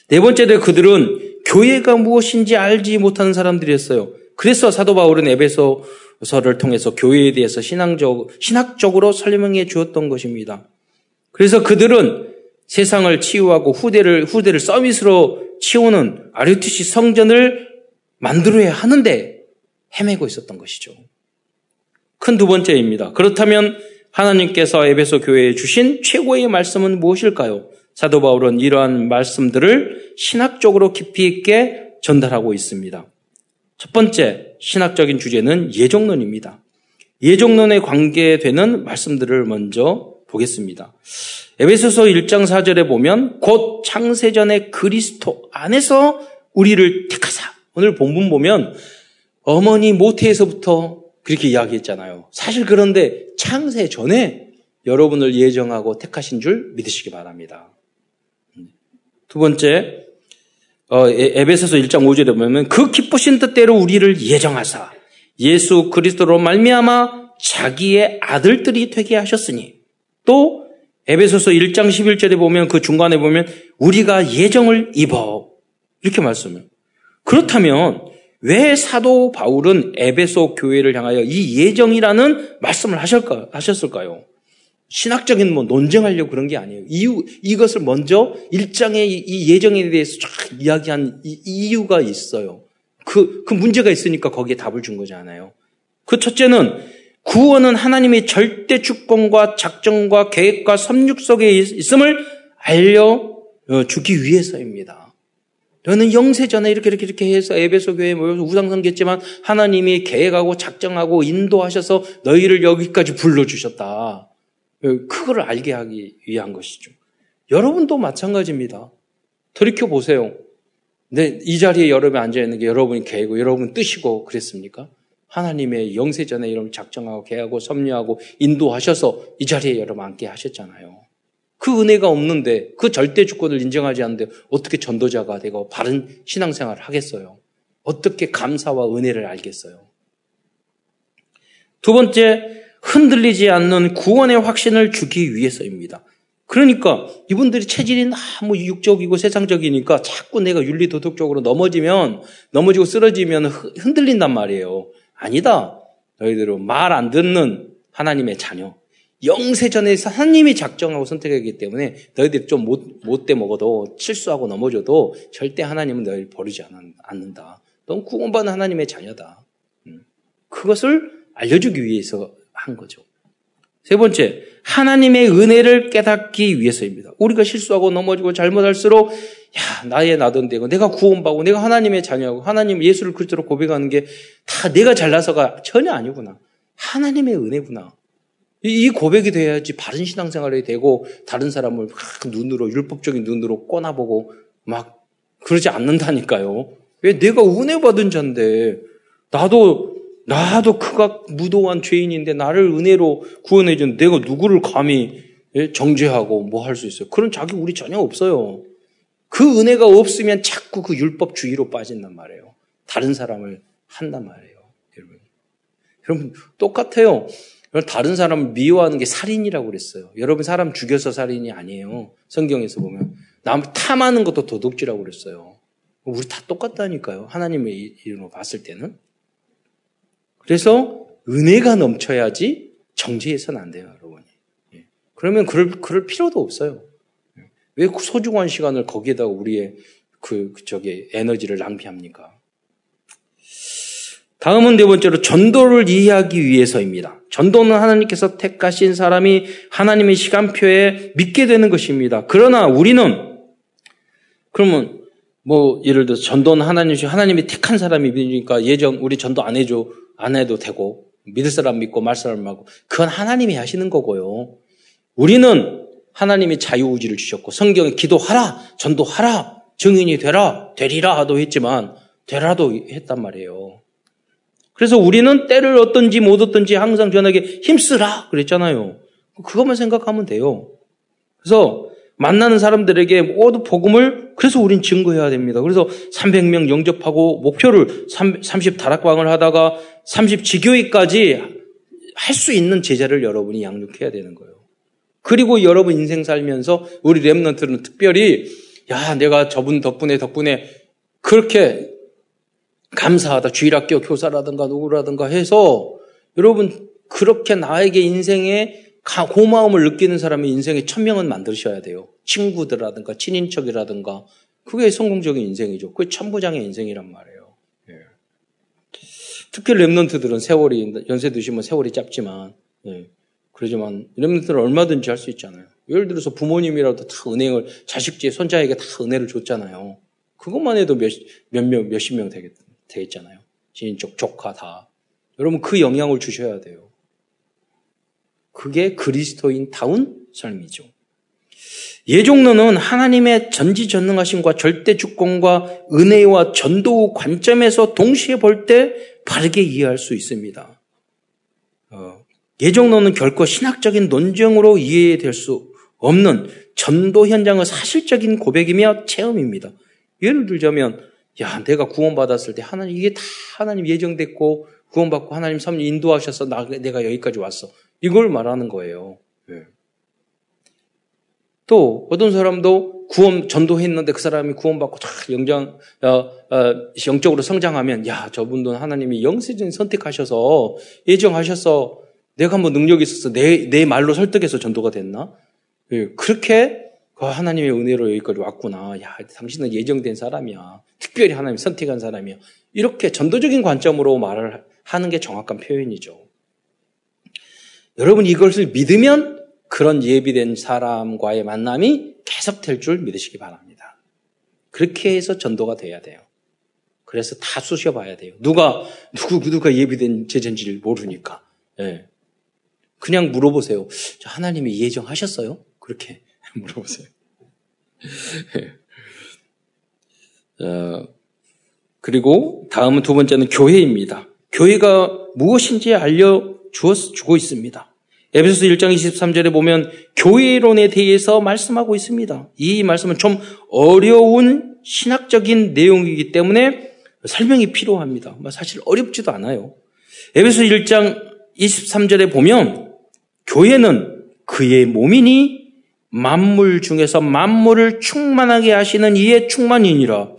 네 번째로 그들은 교회가 무엇인지 알지 못하는 사람들이었어요. 그래서 사도 바울은 에베소서를 통해서 교회에 대해서 신앙적, 신학적으로 설명해 주었던 것입니다. 그래서 그들은 세상을 치유하고 후대를, 후대를 서비스로 치우는 아르티시 성전을 만들어야 하는데 헤매고 있었던 것이죠. 큰 두 번째입니다. 그렇다면 하나님께서 에베소 교회에 주신 최고의 말씀은 무엇일까요? 사도 바울은 이러한 말씀들을 신학적으로 깊이 있게 전달하고 있습니다. 첫 번째 신학적인 주제는 예정론입니다. 예정론에 관계되는 말씀들을 먼저 보겠습니다. 에베소서 1장 4절에 보면 곧 창세전의 그리스도 안에서 우리를 택하사. 오늘 본문 보면 어머니 모태에서부터 그렇게 이야기했잖아요. 사실 그런데 창세 전에 여러분을 예정하고 택하신 줄 믿으시기 바랍니다. 두 번째, 어, 에베소서 1장 5절에 보면 그 기쁘신 뜻대로 우리를 예정하사 예수 그리스도로 말미암아 자기의 아들들이 되게 하셨으니 또 에베소서 1장 11절에 보면 그 중간에 보면 우리가 예정을 입어 이렇게 말씀을 그렇다면 왜 사도 바울은 에베소 교회를 향하여 이 예정이라는 말씀을 하실까, 하셨을까요? 신학적인 뭐 논쟁하려고 그런 게 아니에요. 이유, 이것을 먼저 일장의 이 예정에 대해서 쫙 이야기한 이유가 있어요. 그, 그 문제가 있으니까 거기에 답을 준 거잖아요. 그 첫째는 구원은 하나님의 절대 주권과 작정과 계획과 섭육 속에 있음을 알려 주기 위해서입니다. 너는 영세 전에 이렇게 이렇게 이렇게 해서 에베소 교회에 모여서 우상성겼지만 하나님이 계획하고 작정하고 인도하셔서 너희를 여기까지 불러주셨다. 그거를 알게 하기 위한 것이죠. 여러분도 마찬가지입니다. 돌이켜 보세요. 네, 이 자리에 여러분이 앉아 있는 게 여러분이 계획고 여러분 뜻이고 그랬습니까? 하나님의 영세전에 여러분 작정하고 계하고 섭리하고 인도하셔서 이 자리에 여러분 앉게 하셨잖아요. 그 은혜가 없는데 그 절대 주권을 인정하지 않는데 어떻게 전도자가 되고 바른 신앙생활을 하겠어요? 어떻게 감사와 은혜를 알겠어요? 두 번째, 흔들리지 않는 구원의 확신을 주기 위해서입니다. 그러니까 이분들이 체질이 너무 육적이고 세상적이니까 자꾸 내가 윤리 도덕적으로 넘어지면 넘어지고 쓰러지면 흔들린단 말이에요. 아니다. 너희들은 말 안 듣는 하나님의 자녀. 영세전에서 하나님이 작정하고 선택하기 때문에 너희들이 좀 못, 못돼 먹어도 실수하고 넘어져도 절대 하나님은 너희를 버리지 않는다. 넌 구원받은 하나님의 자녀다. 음. 그것을 알려주기 위해서 한 거죠. 세 번째, 하나님의 은혜를 깨닫기 위해서입니다. 우리가 실수하고 넘어지고 잘못할수록 야 나의 나던데 내가 구원받고 내가 하나님의 자녀고 하나님 예수를 그리스도로 고백하는 게 다 내가 잘나서가 전혀 아니구나. 하나님의 은혜구나. 이 고백이 돼야지 바른 신앙생활이 되고 다른 사람을 막 눈으로 율법적인 눈으로 꼬나보고 막 그러지 않는다니까요. 왜 내가 은혜 받은 자인데 나도 나도 그가 무도한 죄인인데 나를 은혜로 구원해 준 내가 누구를 감히 예, 정죄하고 뭐 할 수 있어요? 그런 자기 우리 전혀 없어요. 그 은혜가 없으면 자꾸 그 율법주의로 빠진단 말이에요. 다른 사람을 한단 말이에요. 여러분. 여러분 똑같아요. 다른 사람을 미워하는 게 살인이라고 그랬어요. 여러분 사람 죽여서 살인이 아니에요. 성경에서 보면 남 탐하는 것도 도둑질이라고 그랬어요. 우리 다 똑같다니까요. 하나님의 이름으로 봤을 때는. 그래서 은혜가 넘쳐야지 정죄해서는 안 돼요, 여러분. 예. 그러면 그럴, 그럴 필요도 없어요. 예. 왜 소중한 시간을 거기에다가 우리의 그, 그, 저기, 에너지를 낭비합니까? 다음은 네 번째로 전도를 이해하기 위해서입니다. 전도는 하나님께서 택하신 사람이 하나님의 시간표에 믿게 되는 것입니다. 그러나 우리는 그러면 뭐 예를 들어 전도는 하나님 하나님이 택한 사람이 믿으니까 예정 우리 전도 안 해줘 안 해도 되고 믿을 사람 믿고 말 사람 말고 그건 하나님이 하시는 거고요. 우리는 하나님이 자유의지를 주셨고 성경에 기도하라 전도하라 증인이 되라 되리라 하도 했지만 되라도 했단 말이에요. 그래서 우리는 때를 어떤지 못 어떤지 항상 전하게 힘쓰라 그랬잖아요. 그것만 생각하면 돼요. 그래서 만나는 사람들에게 모두 복음을 그래서 우린 증거해야 됩니다. 그래서 300명 영접하고 목표를 30 다락방을 하다가 30 지교회까지 할 수 있는 제자를 여러분이 양육해야 되는 거예요. 그리고 여러분 인생 살면서 우리 랩런트는 특별히 야 내가 저분 덕분에 덕분에 그렇게 감사하다 주일학교 교사라든가 누구라든가 해서 여러분 그렇게 나에게 인생에 고마움을 느끼는 사람이 인생에 천명은 만드셔야 돼요. 친구들이라든가 친인척이라든가 그게 성공적인 인생이죠. 그게 천부장의 인생이란 말이에요. 예. 특히 랩런트들은 세월이 연세 드시면 세월이 짧지만 예. 그러지만 랩런트는 얼마든지 할 수 있잖아요. 예를 들어서 부모님이라도 다 은행을 자식제 손자에게 다 은혜를 줬잖아요. 그것만 해도 몇, 몇 명, 몇십 명 되겠, 되겠잖아요. 지인쪽, 조카 다. 여러분 그 영향을 주셔야 돼요. 그게 그리스도인다운 삶이죠. 예종론은 하나님의 전지전능하심과 절대 주권과 은혜와 전도 관점에서 동시에 볼 때 바르게 이해할 수 있습니다. 어, 예종론은 결코 신학적인 논쟁으로 이해될 수 없는 전도 현장의 사실적인 고백이며 체험입니다. 예를 들자면, 야, 내가 구원받았을 때 하나님, 이게 다 하나님 예정됐고, 구원받고 하나님 삶 인도하셔서 나, 내가 여기까지 왔어. 이걸 말하는 거예요. 네. 또 어떤 사람도 구원 전도했는데 그 사람이 구원받고 영장 어, 어, 영적으로 성장하면 야 저분도 하나님이 영세전 선택하셔서 예정하셔서 내가 한번 능력이 있어서 내, 내 말로 설득해서 전도가 됐나? 예, 그렇게 그 하나님의 은혜로 여기까지 왔구나. 야, 당신은 예정된 사람이야. 특별히 하나님 선택한 사람이야. 이렇게 전도적인 관점으로 말을 하는 게 정확한 표현이죠. 여러분 이것을 믿으면 그런 예비된 사람과의 만남이 계속될 줄 믿으시기 바랍니다. 그렇게 해서 전도가 돼야 돼요. 그래서 다 쑤셔봐야 돼요. 누가 누구 누가 예비된 제자인지를 모르니까. 예. 그냥 물어보세요. 하나님이 예정하셨어요? 그렇게 *laughs* 물어보세요. 예. 어, 그리고 다음은 두 번째는 교회입니다. 교회가 무엇인지 알려 주고 있습니다. 에베소서 1장 23절에 보면 교회론에 대해서 말씀하고 있습니다. 이 말씀은 좀 어려운 신학적인 내용이기 때문에 설명이 필요합니다. 뭐 사실 어렵지도 않아요. 에베소 1장 23절에 보면 교회는 그의 몸이니 만물 중에서 만물을 충만하게 하시는 이의 충만이니라.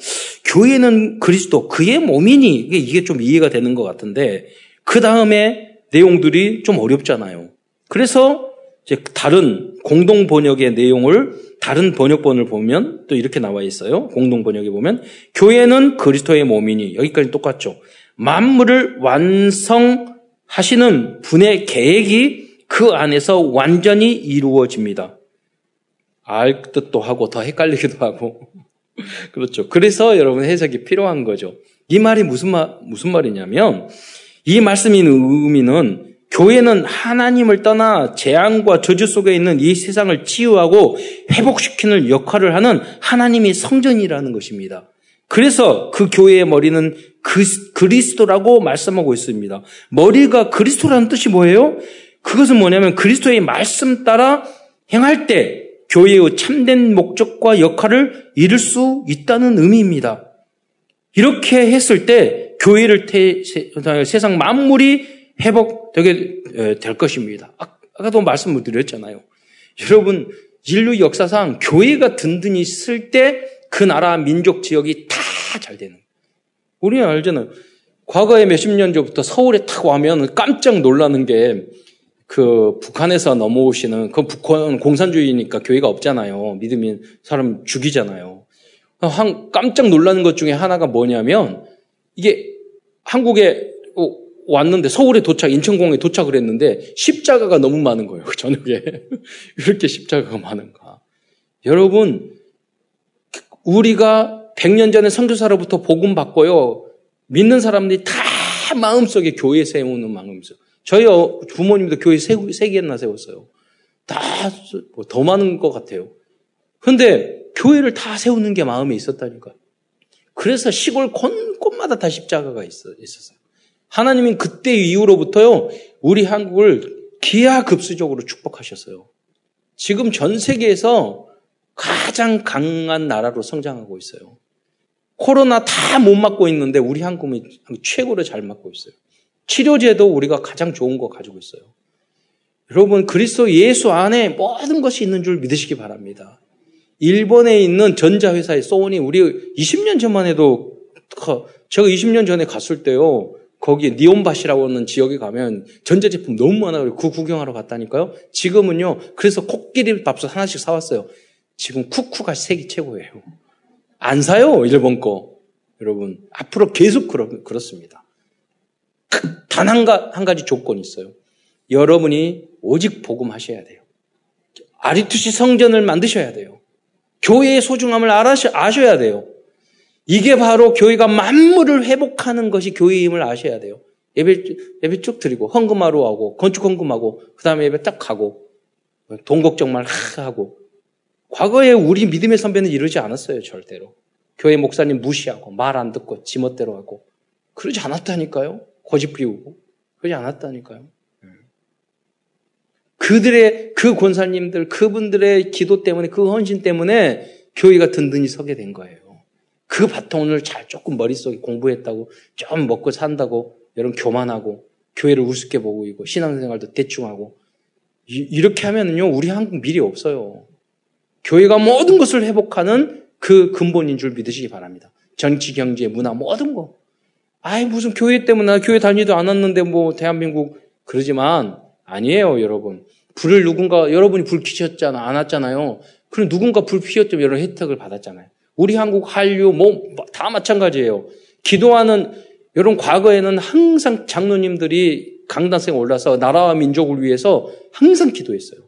교회는 그리스도 그의 몸이니 이게 좀 이해가 되는 것 같은데 그 다음에 내용들이 좀 어렵잖아요. 그래서 이제 다른 공동 번역의 내용을 다른 번역본을 보면 또 이렇게 나와 있어요. 공동 번역에 보면 교회는 그리스도의 몸이니 여기까지 똑같죠. 만물을 완성하시는 분의 계획이 그 안에서 완전히 이루어집니다. 알 뜻도 하고 더 헷갈리기도 하고 *laughs* 그렇죠. 그래서 여러분 해석이 필요한 거죠. 이 말이 무슨 말 무슨 말이냐면 이 말씀의 의미는 교회는 하나님을 떠나 재앙과 저주 속에 있는 이 세상을 치유하고 회복시키는 역할을 하는 하나님의 성전이라는 것입니다. 그래서 그 교회의 머리는 그리스도라고 말씀하고 있습니다. 머리가 그리스도라는 뜻이 뭐예요? 그것은 뭐냐면 그리스도의 말씀 따라 행할 때 교회의 참된 목적과 역할을 이룰 수 있다는 의미입니다. 이렇게 했을 때 교회를 태, 세상 만물이 회복되게 될 것입니다. 아, 아까도 말씀을 드렸잖아요. 여러분, 인류 역사상 교회가 든든히 있을 때 그 나라 민족 지역이 다 잘 되는. 우리는 알잖아요. 과거에 몇십 년 전부터 서울에 탁 와면 깜짝 놀라는 게 그 북한에서 넘어오시는 그 북한 공산주의니까 교회가 없잖아요. 믿음이 사람 죽이잖아요. 한 깜짝 놀라는 것 중에 하나가 뭐냐면 이게 한국에 왔는데 서울에 도착, 인천공항에 도착을 했는데 십자가가 너무 많은 거예요. 그 저녁에. *laughs* 이렇게 십자가가 많은가. 여러분, 우리가 100년 전에 선교사로부터 복음 받고요. 믿는 사람들이 다 마음속에 교회 세우는 마음속. 저희 어, 부모님도 교회 세, 세 개나 세웠어요. 다더 뭐 많은 것 같아요. 근데 교회를 다 세우는 게 마음에 있었다니까. 그래서 시골 곳곳마다 다 십자가가 있었어요. 하나님은 그때 이후로부터요, 우리 한국을 기하급수적으로 축복하셨어요. 지금 전 세계에서 가장 강한 나라로 성장하고 있어요. 코로나 다 못 맞고 있는데 우리 한국은 최고로 잘 맞고 있어요. 치료제도 우리가 가장 좋은 거 가지고 있어요. 여러분, 그리스도 예수 안에 모든 것이 있는 줄 믿으시기 바랍니다. 일본에 있는 전자회사의 소원이 우리 20년 전만 해도 제가 20년 전에 갔을 때요. 거기 니온밭이라고 하는 지역에 가면 전자제품 너무 많아요. 그 구경하러 갔다니까요. 지금은요. 그래서 코끼리 밥솥 하나씩 사왔어요. 지금 쿠쿠가 세계 최고예요. 안 사요. 일본 거. 여러분 앞으로 계속 그렇, 그렇습니다. 단 한 한 가지 조건이 있어요. 여러분이 오직 복음하셔야 돼요. 아리투시 성전을 만드셔야 돼요. 교회의 소중함을 아셔야 돼요. 이게 바로 교회가 만물을 회복하는 것이 교회임을 아셔야 돼요. 예배, 예배 쭉 드리고, 헌금하러 하고, 건축 헌금하고, 그 다음에 예배 딱 가고, 돈 걱정만 하고. 과거에 우리 믿음의 선배는 이러지 않았어요, 절대로. 교회 목사님 무시하고, 말 안 듣고, 지멋대로 하고. 그러지 않았다니까요. 고집 피우고. 그러지 않았다니까요. 그들의, 그 권사님들, 그분들의 기도 때문에, 그 헌신 때문에 교회가 든든히 서게 된 거예요. 그 바통을 잘 조금 머릿속에 공부했다고 좀 먹고 산다고 여러분 교만하고 교회를 우습게 보고 있고 신앙생활도 대충 하고 이, 렇게 하면은요 우리 한국 미래 없어요. 교회가 모든 것을 회복하는 그 근본인 줄 믿으시기 바랍니다. 정치, 경제, 문화 모든 거. 아이 무슨 교회 때문에 나 교회 다니도 않았는데 뭐 대한민국 그러지만 아니에요 여러분. 불을 누군가 여러분이 불 켜셨잖아 안 왔잖아요. 그럼 누군가 불 피웠더면 여러 혜택을 받았잖아요. 우리 한국 한류 뭐 다 마찬가지예요. 기도하는 여러분 과거에는 항상 장로님들이 강단성에 올라서 나라와 민족을 위해서 항상 기도했어요.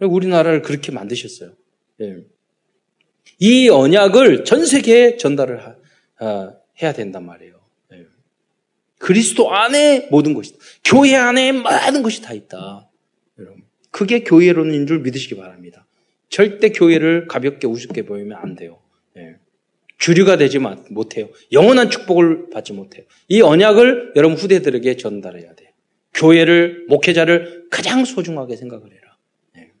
우리나라를 그렇게 만드셨어요. 예. 이 언약을 전 세계에 전달을 하, 어, 해야 된단 말이에요. 예. 그리스도 안에 모든 것이 다 교회 안에 모든 것이 다 있다. 여러분. 그게 교회론인 줄 믿으시기 바랍니다. 절대 교회를 가볍게 우습게 보이면 안 돼요. 예. 주류가 되지 못해요. 영원한 축복을 받지 못해요. 이 언약을 여러분 후대들에게 전달해야 돼요. 교회를, 목회자를 가장 소중하게 생각을 해라. 예.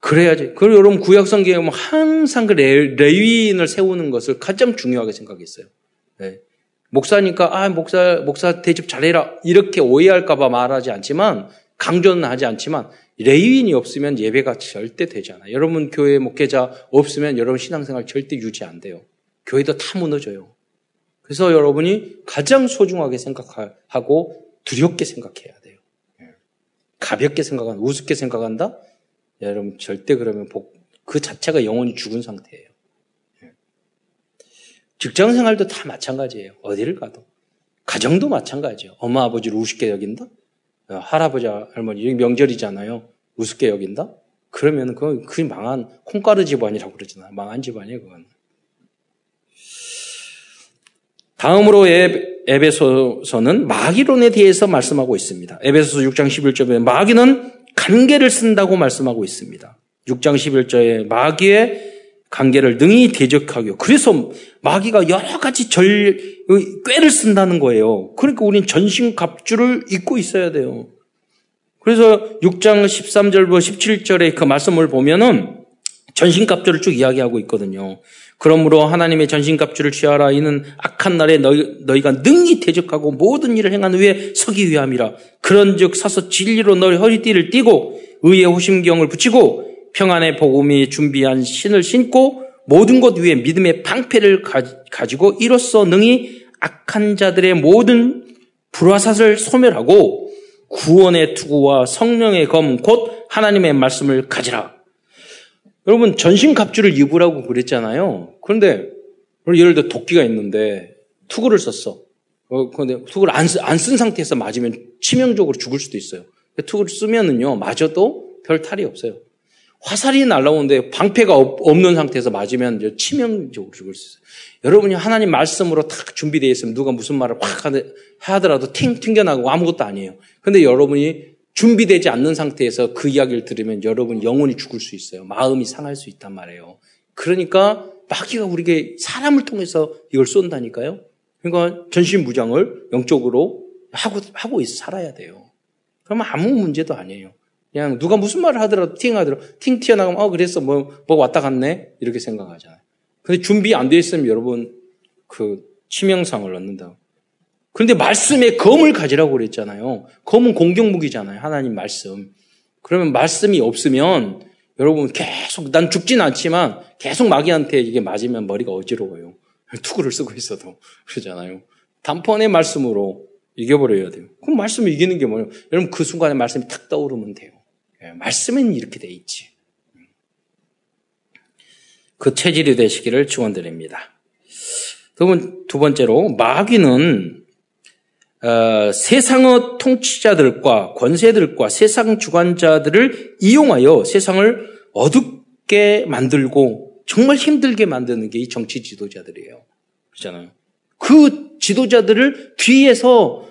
그래야지. 그리고 여러분 구약 성경에 보면 항상 그 레, 레위인을 세우는 것을 가장 중요하게 생각했어요. 네. 목사니까 아 목사 목사 대접 잘해라 이렇게 오해할까봐 말하지 않지만 강조는 하지 않지만 레위인이 없으면 예배가 절대 되지 않아요. 여러분 교회 목회자 없으면 여러분 신앙생활 절대 유지 안 돼요. 교회도 다 무너져요. 그래서 여러분이 가장 소중하게 생각하고 두렵게 생각해야 돼요. 예. 가볍게 생각한다, 우습게 생각한다? 여러분 절대 그러면 복, 그 자체가 영원히 죽은 상태예요. 예. 직장 생활도 다 마찬가지예요. 어디를 가도. 가정도 마찬가지예요. 엄마 아버지를 우습게 여긴다? 어, 할아버지 할머니 명절이잖아요. 우습게 여긴다? 그러면 그건 그 망한 콩가루 집안이라고 그러잖아요. 망한 집안이에요, 그건. 다음으로 에베소서는 마귀론에 대해서 말씀하고 있습니다. 에베소서 6장 11절에 마귀는 관계를 쓴다고 말씀하고 있습니다. 6장 11절에 마귀의 관계를 능히 대적하고 그래서 마귀가 여러 가지 절 꾀를 쓴다는 거예요. 그러니까 우리는 전신 갑주를 입고 있어야 돼요. 그래서 6장 13절부터 17절의 그 말씀을 보면은 전신 갑주를 쭉 이야기하고 있거든요. 그러므로 하나님의 전신 갑주를 취하라. 이는 악한 날에 너희, 너희가 능히 대적하고 모든 일을 행한 후에 서기 위함이라. 그런즉 서서 진리로 너희 허리띠를 띠고 의의 호심경을 붙이고 평안의 복음이 준비한 신을 신고 모든 것 위에 믿음의 방패를 가지고 이로써 능히 악한 자들의 모든 불화사를 소멸하고 구원의 투구와 성령의 검 곧 하나님의 말씀을 가지라. 여러분 전신 갑주를 입으라고 그랬잖아요. 그런데 예를 들어 도끼가 있는데 투구를 썼어. 어, 그런데 투구를 안, 안쓴 상태에서 맞으면 치명적으로 죽을 수도 있어요. 투구를 쓰면은요, 맞아도 별 탈이 없어요. 화살이 날라오는데 방패가 없는 상태에서 맞으면 치명적으로 죽을 수 있어요. 여러분이 하나님 말씀으로 딱 준비되어 있으면 누가 무슨 말을 확 하더라도 튕, 튕겨나가고 아무것도 아니에요. 근데 여러분이 준비되지 않는 상태에서 그 이야기를 들으면 여러분 영혼이 죽을 수 있어요. 마음이 상할 수 있단 말이에요. 그러니까 마귀가 우리에게 사람을 통해서 이걸 쏜다니까요. 그러니까 전신 무장을 영적으로 하고 하고 있어 살아야 돼요. 그러면 아무 문제도 아니에요. 그냥 누가 무슨 말을 하더라도 팅 하더라도 팅 튀어나가면 어 그랬어 뭐, 뭐 왔다 갔네 이렇게 생각하잖아요. 근데 준비 안 돼 있으면 여러분 그 치명상을 얻는다고. 그런데 말씀에 검을 가지라고 그랬잖아요. 검은 공격무기잖아요. 하나님 말씀. 그러면 말씀이 없으면 여러분 계속 난 죽진 않지만 계속 마귀한테 이게 맞으면 머리가 어지러워요. *laughs* 투구를 쓰고 있어도 *laughs* 그러잖아요. 단번에 말씀으로 이겨버려야 돼요. 그럼 말씀을 이기는 게 뭐예요? 여러분 그 순간에 말씀이 탁 떠오르면 돼요. 예, 말씀은 이렇게 돼 있지. 그 체질이 되시기를 축원드립니다. 두 번째로 마귀는 어, 세상의 통치자들과 권세들과 세상 주관자들을 이용하여 세상을 어둡게 만들고 정말 힘들게 만드는 게 이 정치 지도자들이에요. 그렇잖아요. 그 지도자들을 뒤에서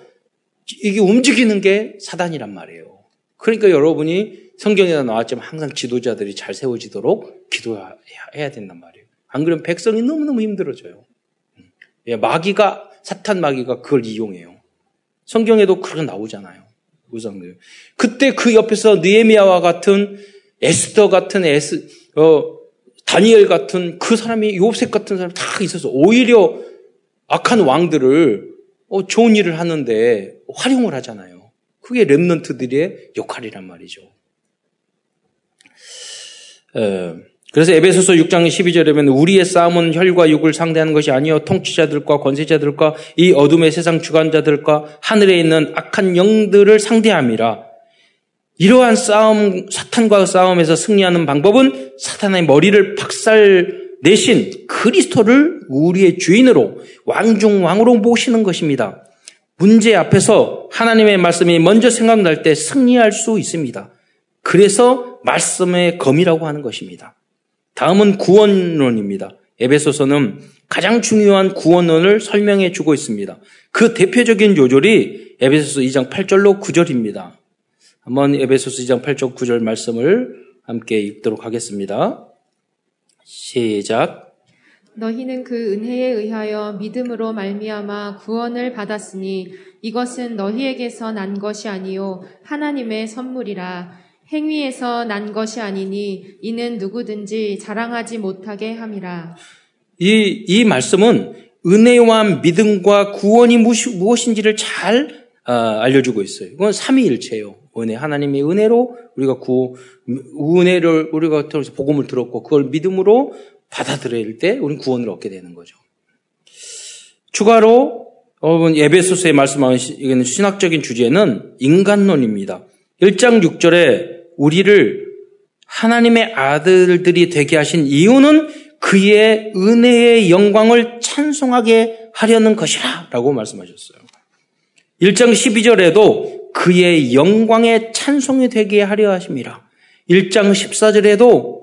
이게 움직이는 게 사단이란 말이에요. 그러니까 여러분이 성경에 나왔지만 항상 지도자들이 잘 세워지도록 기도해야 된단 말이에요. 안 그러면 백성이 너무너무 힘들어져요. 음. 예, 마귀가, 사탄 마귀가 그걸 이용해요. 성경에도 그렇게 나오잖아요. 우상들. 그때 그 옆에서 느에미아와 같은 에스더 같은 에스, 어, 다니엘 같은 그 사람이 요셉 같은 사람이 다 있어서 오히려 악한 왕들을 어, 좋은 일을 하는데 활용을 하잖아요. 그게 랩런트들의 역할이란 말이죠. 에, 그래서 에베소서 6장 12절에 보면 우리의 싸움은 혈과 육을 상대하는 것이 아니요 통치자들과 권세자들과 이 어둠의 세상 주관자들과 하늘에 있는 악한 영들을 상대함이라. 이러한 싸움 사탄과 싸움에서 승리하는 방법은 사탄의 머리를 박살 내신 그리스도를 우리의 주인으로 왕중 왕으로 모시는 것입니다. 문제 앞에서 하나님의 말씀이 먼저 생각날 때 승리할 수 있습니다. 그래서 말씀의 검이라고 하는 것입니다. 다음은 구원론입니다. 에베소서는 가장 중요한 구원론을 설명해 주고 있습니다. 그 대표적인 요절이 에베소서 2장 8절로 9절입니다. 한번 에베소서 2장 8절 9절 말씀을 함께 읽도록 하겠습니다. 시작. 너희는 그 은혜에 의하여 믿음으로 말미암아 구원을 받았으니 이것은 너희에게서 난 것이 아니요 하나님의 선물이라 행위에서 난 것이 아니니 이는 누구든지 자랑하지 못하게 함이라. 이, 이 말씀은 은혜와 믿음과 구원이 무엇인지를 잘 어, 알려주고 있어요. 이건 삼위일체예요. 은혜 하나님의 은혜로 우리가 구 은혜를 우리가 통해서 복음을 들었고 그걸 믿음으로 받아들일 때 우리는 구원을 얻게 되는 거죠. 추가로 여러분 예배소서에 말씀하신 이거는 신학적인 주제는 인간론입니다. 1장 6절에 우리를 하나님의 아들들이 되게 하신 이유는 그의 은혜의 영광을 찬송하게 하려는 것이라 라고 말씀하셨어요. 1장 12절에도 그의 영광의 찬송이 되게 하려 하심이라. 1장 14절에도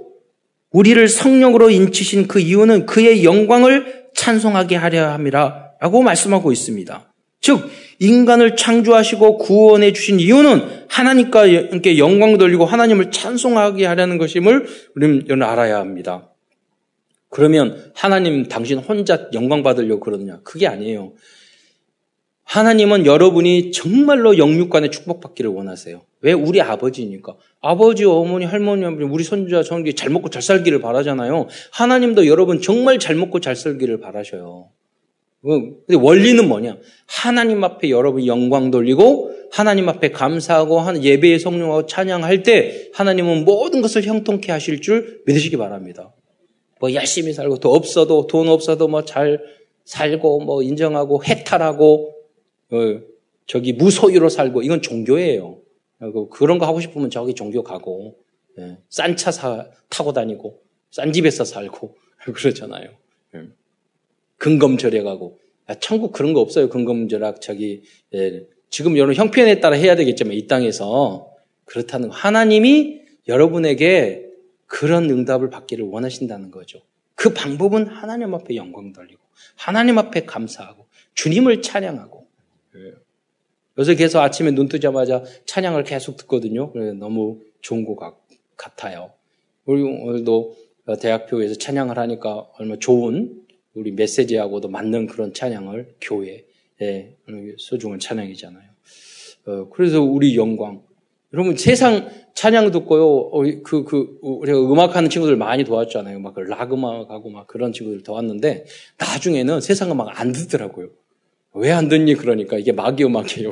우리를 성령으로 인치신 그 이유는 그의 영광을 찬송하게 하려 함이라 라고 말씀하고 있습니다. 즉, 인간을 창조하시고 구원해 주신 이유는 하나님과 함께 영광 돌리고 하나님을 찬송하게 하려는 것임을 우리는 알아야 합니다. 그러면 하나님 당신 혼자 영광 받으려고 그러느냐? 그게 아니에요. 하나님은 여러분이 정말로 영육간의 축복받기를 원하세요. 왜? 우리 아버지니까. 아버지, 어머니, 할머니, 우리 손자, 손기 잘 먹고 잘 살기를 바라잖아요. 하나님도 여러분 정말 잘 먹고 잘 살기를 바라셔요. 근데 원리는 뭐냐? 하나님 앞에 여러분 영광 돌리고 하나님 앞에 감사하고 예배의 성령하고 찬양할 때 하나님은 모든 것을 형통케 하실 줄 믿으시기 바랍니다. 뭐 열심히 살고 돈 없어도 돈 없어도 뭐 잘 살고 뭐 인정하고 해탈하고 어, 저기 무소유로 살고 이건 종교예요. 그런 거 하고 싶으면 저기 종교 가고 예, 싼차 타고 다니고 싼 집에서 살고 *laughs* 그러잖아요. 예. 근검절약하고 천국 그런 거 없어요. 근검절약 저기 예, 지금 여러분 형편에 따라 해야 되겠지만 이 땅에서 그렇다는 거. 하나님이 여러분에게 그런 응답을 받기를 원하신다는 거죠. 그 방법은 하나님 앞에 영광 돌리고 하나님 앞에 감사하고 주님을 찬양하고 예. 요새 계속 아침에 눈 뜨자마자 찬양을 계속 듣거든요. 너무 좋은 것 같아요. 우리 오늘도 대학교에서 찬양을 하니까 얼마 좋은 우리 메시지하고도 맞는 그런 찬양을 교회에 소중한 찬양이잖아요. 어, 그래서 우리 영광. 여러분 세상 찬양 듣고요. 어, 그, 그, 우리가 음악하는 친구들 많이 도왔잖아요. 막그락 음악하고 막 그런 친구들 도왔는데 나중에는 세상 음악 안 듣더라고요. 왜 안 듣니? 그러니까 이게 마귀 음악이에요.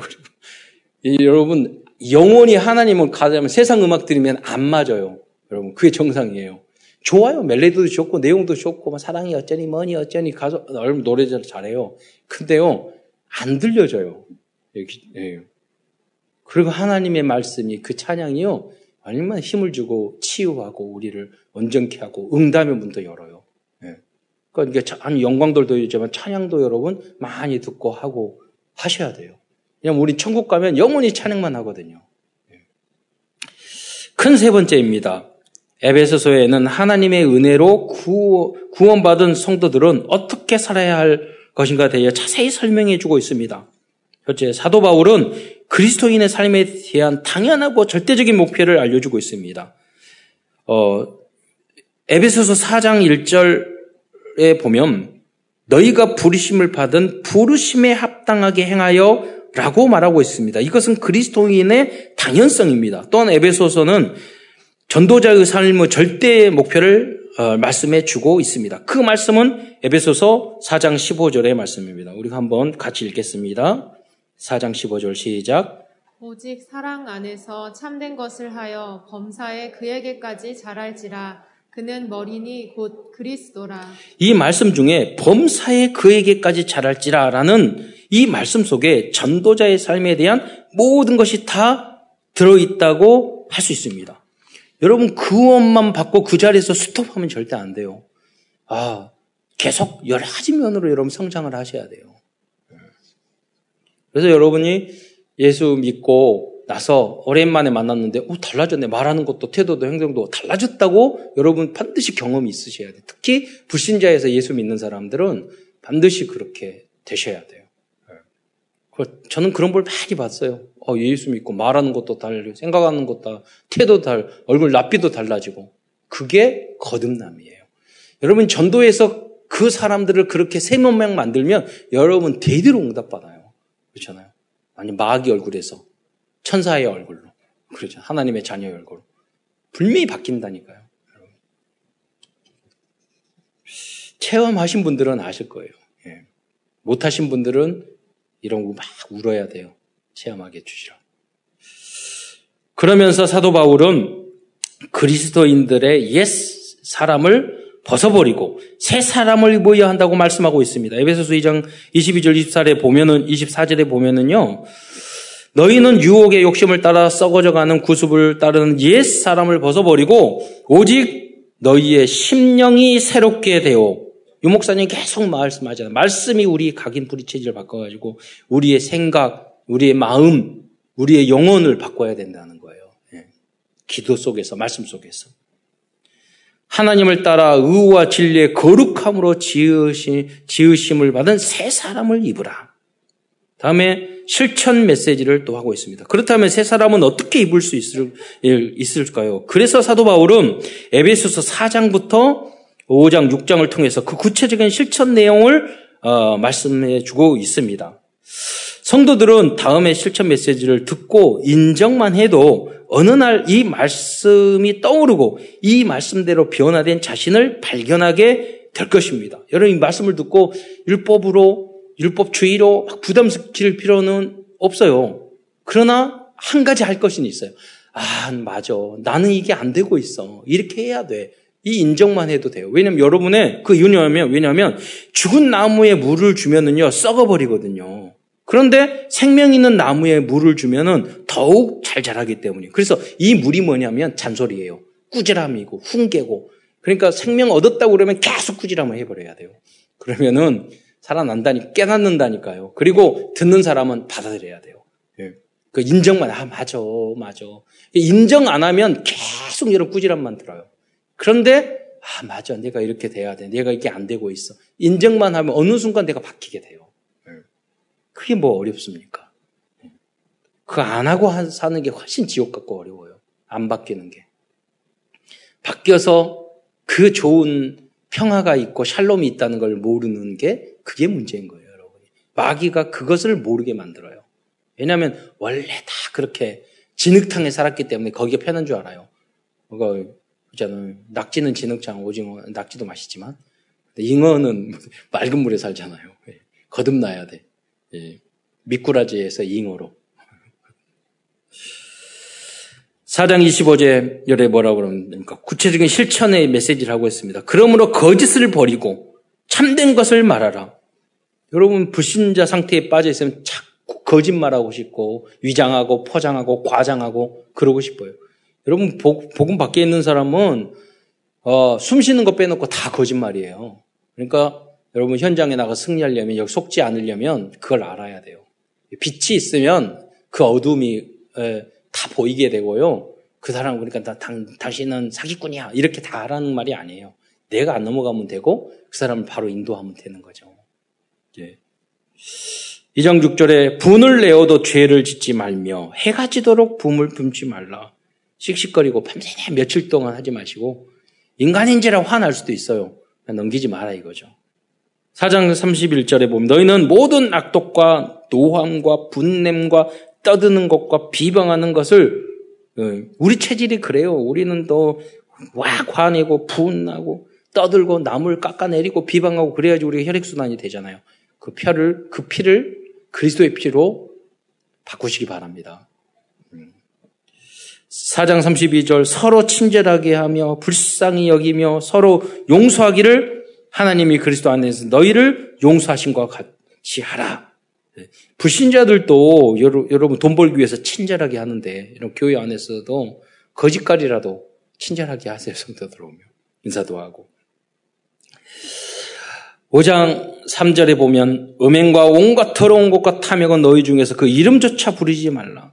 여러분 영원히 하나님을 가자면 세상 음악 들으면 안 맞아요. 여러분 그게 정상이에요. 좋아요. 멜로디도 좋고 내용도 좋고 뭐 사랑이 어쩌니 뭐니 어쩌니 가서 얼른 노래 잘해요. 근데요 안 들려져요. 예. 그리고 하나님의 말씀이 그 찬양이요 얼마나 힘을 주고 치유하고 우리를 온전케 하고 응답의 문도 열어요. 예. 그러니까 이게 영광들도 있지만 찬양도 여러분 많이 듣고 하고 하셔야 돼요. 그냥 우리 천국 가면 영원히 찬양만 하거든요. 예. 큰세 번째입니다. 에베소서에는 하나님의 은혜로 구원받은 성도들은 어떻게 살아야 할 것인가 대해 자세히 설명해 주고 있습니다. 첫째, 사도 바울은 그리스도인의 삶에 대한 당연하고 절대적인 목표를 알려주고 있습니다. 어, 에베소서 4장 1절 에 보면 너희가 부르심을 받은 부르심에 합당하게 행하여 라고 말하고 있습니다. 이것은 그리스도인의 당연성입니다. 또한 에베소서는 전도자의 삶의 절대 목표를 어, 말씀해 주고 있습니다. 그 말씀은 에베소서 4장 15절의 말씀입니다. 우리가 한번 같이 읽겠습니다. 4장 15절 시작. 오직 사랑 안에서 참된 것을 하여 범사에 그에게까지 자랄지라 그는 머리니 곧 그리스도라. 이 말씀 중에 범사에 그에게까지 자랄지라라는 이 말씀 속에 전도자의 삶에 대한 모든 것이 다 들어있다고 할 수 있습니다. 여러분 구원만 받고 그 자리에서 스톱하면 절대 안 돼요. 아 계속 여러 가지 면으로 여러분 성장을 하셔야 돼요. 그래서 여러분이 예수 믿고 나서 오랜만에 만났는데 오, 달라졌네 말하는 것도 태도도 행동도 달라졌다고 여러분 반드시 경험이 있으셔야 돼요. 특히 불신자에서 예수 믿는 사람들은 반드시 그렇게 되셔야 돼요. 저는 그런 걸 많이 봤어요. 어, 예수 믿고 말하는 것도 달라지고 생각하는 것도 태도 달 얼굴 납비도 달라지고 그게 거듭남이에요. 여러분 전도에서 그 사람들을 그렇게 새 몸명 만들면 여러분 대대로 응답받아요. 그렇잖아요. 아니 마귀 얼굴에서 천사의 얼굴로 그렇죠. 하나님의 자녀의 얼굴. 분명히 바뀐다니까요. 체험하신 분들은 아실 거예요. 예. 못하신 분들은 이런 거 막 울어야 돼요. 체험하게 해주시라. 그러면서 사도 바울은 그리스도인들의 옛 사람을 벗어버리고 새 사람을 입어야 한다고 말씀하고 있습니다. 에베소서 2장 22절 24절에 보면은 24절에 보면은요. 너희는 유혹의 욕심을 따라 썩어져가는 구습을 따르는 옛 사람을 벗어버리고 오직 너희의 심령이 새롭게 되어 유목사님 계속 말씀하잖아요. 말씀이 우리 각인 뿌리체질을 바꿔가지고 우리의 생각, 우리의 마음, 우리의 영혼을 바꿔야 된다는 거예요. 예. 기도 속에서, 말씀 속에서. 하나님을 따라 의와 진리의 거룩함으로 지으심, 지으심을 받은 새 사람을 입으라. 다음에 실천 메시지를 또 하고 있습니다. 그렇다면 새 사람은 어떻게 입을 수 있을, 있을 까요? 그래서 사도 바울은 에베소서 4장부터 5장, 6장을 통해서 그 구체적인 실천 내용을 어, 말씀해 주고 있습니다. 성도들은 다음에 실천 메시지를 듣고 인정만 해도 어느 날 이 말씀이 떠오르고 이 말씀대로 변화된 자신을 발견하게 될 것입니다. 여러분 이 말씀을 듣고 율법으로 율법주의로 부담 스킬 필요는 없어요. 그러나 한 가지 할 것은 있어요. 아, 맞아. 나는 이게 안 되고 있어. 이렇게 해야 돼. 이 인정만 해도 돼요. 왜냐면 여러분의 그 이유냐면 왜냐하면 죽은 나무에 물을 주면은요 썩어 버리거든요. 그런데 생명 있는 나무에 물을 주면은 더욱 잘 자라기 때문이에요. 그래서 이 물이 뭐냐면 잔소리예요. 꾸지람이고 훈계고. 그러니까 생명 얻었다고 그러면 계속 꾸지람을 해버려야 돼요. 그러면은 살아난다니 깨닫는다니까요. 그리고 듣는 사람은 받아들여야 돼요. 예. 그 인정만 아 맞아 맞아. 인정 안 하면 계속 이런 꾸지람만 들어요. 그런데 아 맞아 내가 이렇게 돼야 돼 내가 이게 안 되고 있어 인정만 하면 어느 순간 내가 바뀌게 돼요 예. 그게 뭐 어렵습니까 예. 그안 하고 사는 게 훨씬 지옥 같고 어려워요 안 바뀌는 게 바뀌어서 그 좋은 평화가 있고 샬롬이 있다는 걸 모르는 게 그게 문제인 거예요 여러분이 마귀가 그것을 모르게 만들어요 왜냐하면 원래 다 그렇게 진흙탕에 살았기 때문에 거기에 편한 줄 알아요. 그러니까 있잖아요. 낙지는 진흙장, 오징어, 낙지도 맛있지만 잉어는 *laughs* 맑은 물에 살잖아요. 예. 거듭나야 돼. 예. 미꾸라지에서 잉어로. 4장 25제 열에 뭐라고 그러니까 구체적인 실천의 메시지를 하고 있습니다. 그러므로 거짓을 버리고 참된 것을 말하라. 여러분 불신자 상태에 빠져 있으면 자꾸 거짓말하고 싶고 위장하고 포장하고 과장하고 그러고 싶어요. 여러분 복음 밖에 있는 사람은 어, 숨 쉬는 거 빼놓고 다 거짓말이에요. 그러니까 여러분 현장에 나가 승리하려면 여기 속지 않으려면 그걸 알아야 돼요. 빛이 있으면 그 어둠이 에, 다 보이게 되고요. 그 사람 그러니까 다, 당, 당신은 사기꾼이야 이렇게 다 하라는 말이 아니에요. 내가 안 넘어가면 되고 그 사람을 바로 인도하면 되는 거죠. 예. 2장 6절에 분을 내어도 죄를 짓지 말며 해가 지도록 붐을 붐지 말라. 씩씩거리고 밤새 며칠 동안 하지 마시고 인간인지라 화날 수도 있어요. 넘기지 마라 이거죠. 4장 31절에 보면 너희는 모든 악독과 노함과 분냄과 떠드는 것과 비방하는 것을 어, 우리 체질이 그래요. 우리는 또와 화내고 분하고 떠들고 남을 깎아내리고 비방하고 그래야지 우리가 혈액순환이 되잖아요. 그 피를 그 피를 그리스도의 피로 바꾸시기 바랍니다. 4장 32절 서로 친절하게 하며 불쌍히 여기며 서로 용서하기를 하나님이 그리스도 안에서 너희를 용서하신 것 같이 하라. 네. 불신자들도 여러분 돈 벌기 위해서 친절하게 하는데 이런 교회 안에서도 거짓말이라도 친절하게 하세요. 성도 들어오면 인사도 하고. 5장 3절에 보면 음행과 온갖 더러운 것과 탐욕은 너희 중에서 그 이름조차 부르지 말라.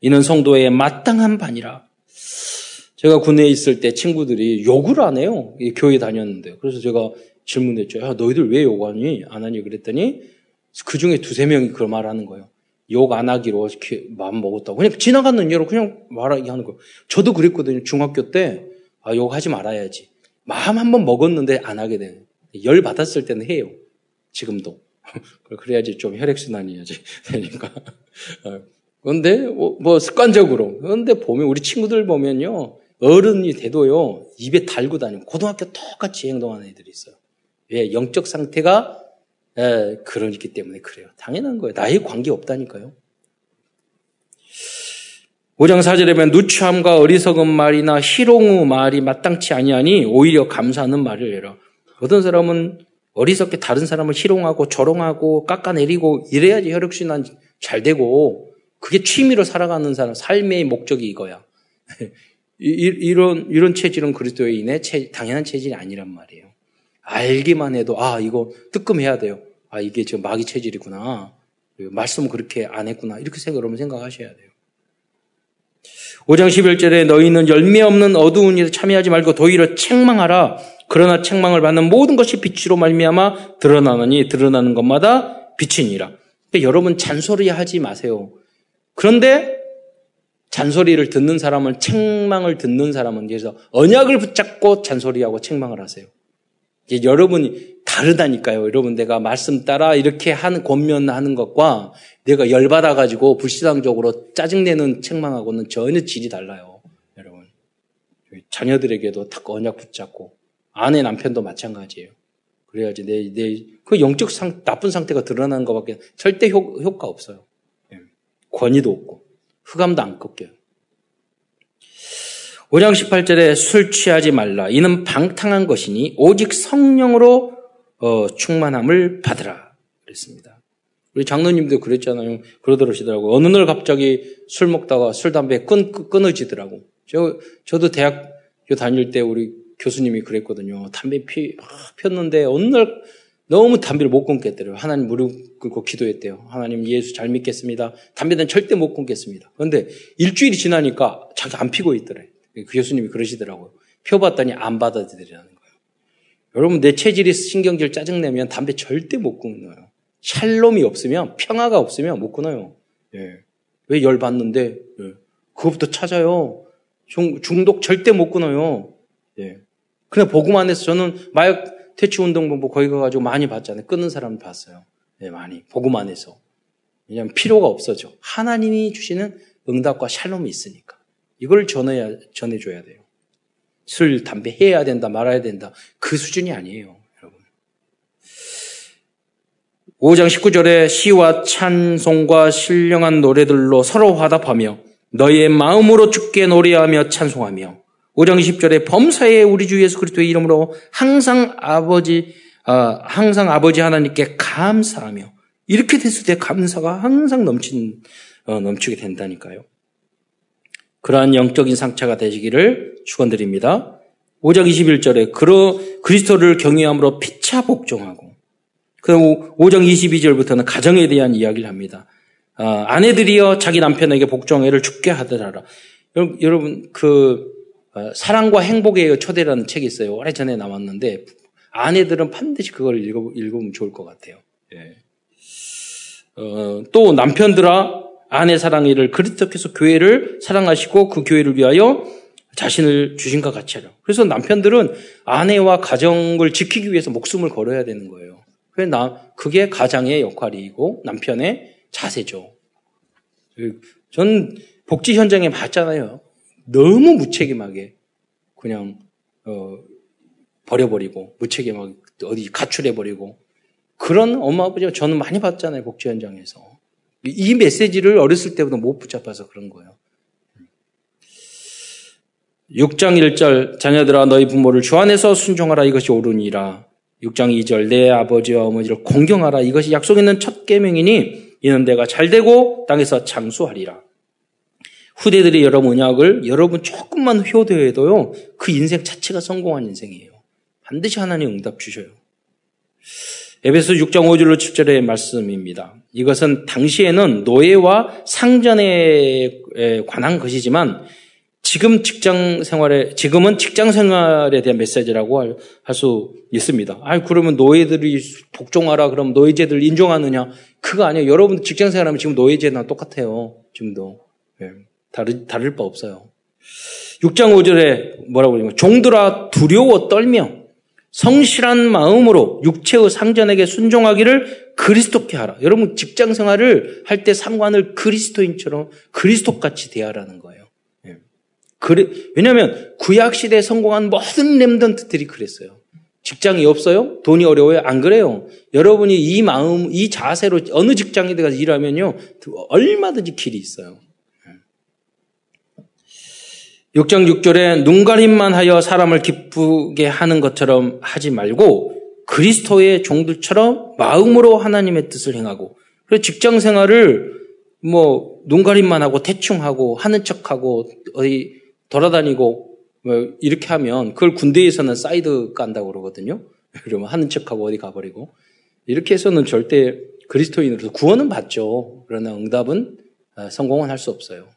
이는 성도의 마땅한 반이라. 제가 군대에 있을 때 친구들이 욕을 안 해요. 교회 다녔는데. 그래서 제가 질문했죠. 야, 너희들 왜 욕하니? 안 하니? 그랬더니 그 중에 두세 명이 그걸 말하는 거예요. 욕 안 하기로 마음 먹었다고. 그냥 지나가는 예로 그냥 말하게 하는 거예요. 저도 그랬거든요. 중학교 때, 아, 욕하지 말아야지. 마음 한번 먹었는데 안 하게 되는. 열 받았을 때는 해요. 지금도. *laughs* 그래야지 좀 혈액순환이 야지 되니까. *laughs* 어. 그런데 뭐, 뭐 습관적으로. 그런데 보면 우리 친구들 보면요. 어른이 돼도요. 입에 달고 다니고 고등학교 똑같이 행동하는 애들이 있어요. 왜? 영적 상태가 에, 그러기 때문에 그래요. 당연한 거예요. 나의 관계 없다니까요. 5장 4절에 보면 누추함과 어리석은 말이나 희롱의 말이 마땅치 아니하니 오히려 감사하는 말을 해라. 어떤 사람은 어리석게 다른 사람을 희롱하고 조롱하고 깎아내리고 이래야지 혈육신안 잘 되고 그게 취미로 살아가는 사람 삶의 목적이 이거야. *laughs* 이, 런 이런 체질은 그리스도인의 체, 당연한 체질이 아니란 말이에요. 알기만 해도 아 이거 뜨끔해야 돼요. 아 이게 지금 마귀 체질이구나. 말씀 그렇게 안 했구나. 이렇게 생각 여러분 생각하셔야 돼요. 5장 11절에 너희는 열매 없는 어두운 일에 참여하지 말고 도리어 책망하라. 그러나 책망을 받는 모든 것이 빛으로 말미암아 드러나느니 드러나는 것마다 빛이니라. 그러니까 여러분 잔소리 하지 마세요. 그런데 잔소리를 듣는 사람은 책망을 듣는 사람은 그래서 언약을 붙잡고 잔소리하고 책망을 하세요. 여러분이 다르다니까요. 여러분 내가 말씀 따라 이렇게 하는 권면하는 것과 내가 열받아 가지고 불신앙적으로 짜증내는 책망하고는 전혀 질이 달라요. 여러분 자녀들에게도 딱 언약 붙잡고 아내 남편도 마찬가지예요. 그래야지 내, 내, 그 영적 상, 나쁜 상태가 드러나는 것밖에 절대 효, 효과 없어요. 예. 권위도 없고, 흑암도 안 꺾여요. 5장 18절에 술 취하지 말라. 이는 방탕한 것이니 오직 성령으로 어, 충만함을 받으라. 그랬습니다. 우리 장로님도 그랬잖아요. 그러더라시더라고. 어느 날 갑자기 술 먹다가 술, 담배 끊, 끊어지더라고. 저, 저도 대학교 다닐 때 우리 교수님이 그랬거든요. 담배 피, 폈는데 어느 날 너무 담배를 못 끊겠더래요. 하나님 무릎 꿇고 기도했대요. 하나님 예수 잘 믿겠습니다. 담배는 절대 못 끊겠습니다. 그런데 일주일이 지나니까 자기 안 피고 있더래. 그 교수님이 그러시더라고요. 펴봤더니 안 받아들이라는 거예요. 여러분 내 체질이 신경질 짜증내면 담배 절대 못 끊어요. 샬롬이 없으면 평화가 없으면 못 끊어요. 예. 왜 열 받는데? 예. 그것부터 찾아요. 중, 중독 절대 못 끊어요. 예. 그냥 복음 안에서 저는 마약 퇴치 운동 본부 거기 가가지고 많이 봤잖아요. 끊는 사람 봤어요. 네, 많이. 복음 안에서. 왜냐하면 필요가 없어져. 하나님이 주시는 응답과 샬롬이 있으니까. 이걸 전해야, 전해줘야 돼요. 술, 담배 해야 된다, 말아야 된다. 그 수준이 아니에요, 여러분. 5장 19절에 시와 찬송과 신령한 노래들로 서로 화답하며 너희의 마음으로 죽게 노래하며 찬송하며 5장 20절에 범사에 우리 주 예수 그리스도의 이름으로 항상 아버지 어, 항상 아버지 하나님께 감사하며 이렇게 됐을 때 감사가 항상 넘친 어, 넘치게 된다니까요. 그러한 영적인 상처가 되시기를 축원드립니다. 5장 21절에 그러 그리스도를 경외함으로 피차 복종하고 그리고 5장 22절부터는 가정에 대한 이야기를 합니다. 아, 아내들이여 자기 남편에게 복종해를 죽게 하더라. 여러분 그 어, 사랑과 행복의 초대라는 책이 있어요. 오래전에 나왔는데 아내들은 반드시 그걸 읽어, 읽으면 좋을 것 같아요. 예. 어, 또 남편들아 아내 사랑이를 그리스도께서 교회를 사랑하시고 그 교회를 위하여 자신을 주신 것 같이 하라. 그래서 남편들은 아내와 가정을 지키기 위해서 목숨을 걸어야 되는 거예요. 나 그게 가장의 역할이고 남편의 자세죠. 전 복지 현장에 봤잖아요. 너무 무책임하게 그냥 어, 버려버리고 무책임하게 어디 가출해버리고 그런 엄마 아버지가 저는 많이 봤잖아요 복지 현장에서 이 메시지를 어렸을 때부터 못 붙잡아서 그런 거예요. 6장 1절 자녀들아 너희 부모를 주 안에서 순종하라 이것이 옳으니라 6장 2절 내 아버지와 어머니를 공경하라 이것이 약속 있는 첫 계명이니 이는 내가 잘되고 땅에서 장수하리라 후대들이 여러분 언약을 여러분 조금만 효도해도요, 그 인생 자체가 성공한 인생이에요. 반드시 하나님 응답 주셔요. 에베소 6장 5절로 7절의 말씀입니다. 이것은 당시에는 노예와 상전에 관한 것이지만 지금 직장 생활에, 지금은 직장 생활에 대한 메시지라고 할 수 있습니다. 아, 그러면 노예들이 복종하라, 그럼 노예제들 인정하느냐? 그거 아니에요. 여러분 직장 생활하면 지금 노예제나 똑같아요. 지금도. 네. 다르, 다를 바 없어요. 6장 5절에 뭐라고 그러냐면 종들아 두려워 떨며 성실한 마음으로 육체의 상전에게 순종하기를 그리스도께 하라. 여러분 직장 생활을 할 때 상관을 그리스도인처럼 그리스도같이 대하라는 거예요. 예. 그래, 왜냐하면 구약 시대에 성공한 모든 렘던트들이 그랬어요. 직장이 없어요? 돈이 어려워요? 안 그래요. 여러분이 이 마음, 이 자세로 어느 직장에 가서 일하면요, 얼마든지 길이 있어요. 6장 6절에 눈가림만 하여 사람을 기쁘게 하는 것처럼 하지 말고 그리스도의 종들처럼 마음으로 하나님의 뜻을 행하고 그래서 직장 생활을 뭐 눈가림만 하고 대충 하고 하는 척하고 어디 돌아다니고 뭐 이렇게 하면 그걸 군대에서는 사이드 깐다고 그러거든요. *laughs* 그러면 하는 척하고 어디 가버리고 이렇게 해서는 절대 그리스도인으로서 구원은 받죠. 그러나 응답은 아, 성공은 할 수 없어요.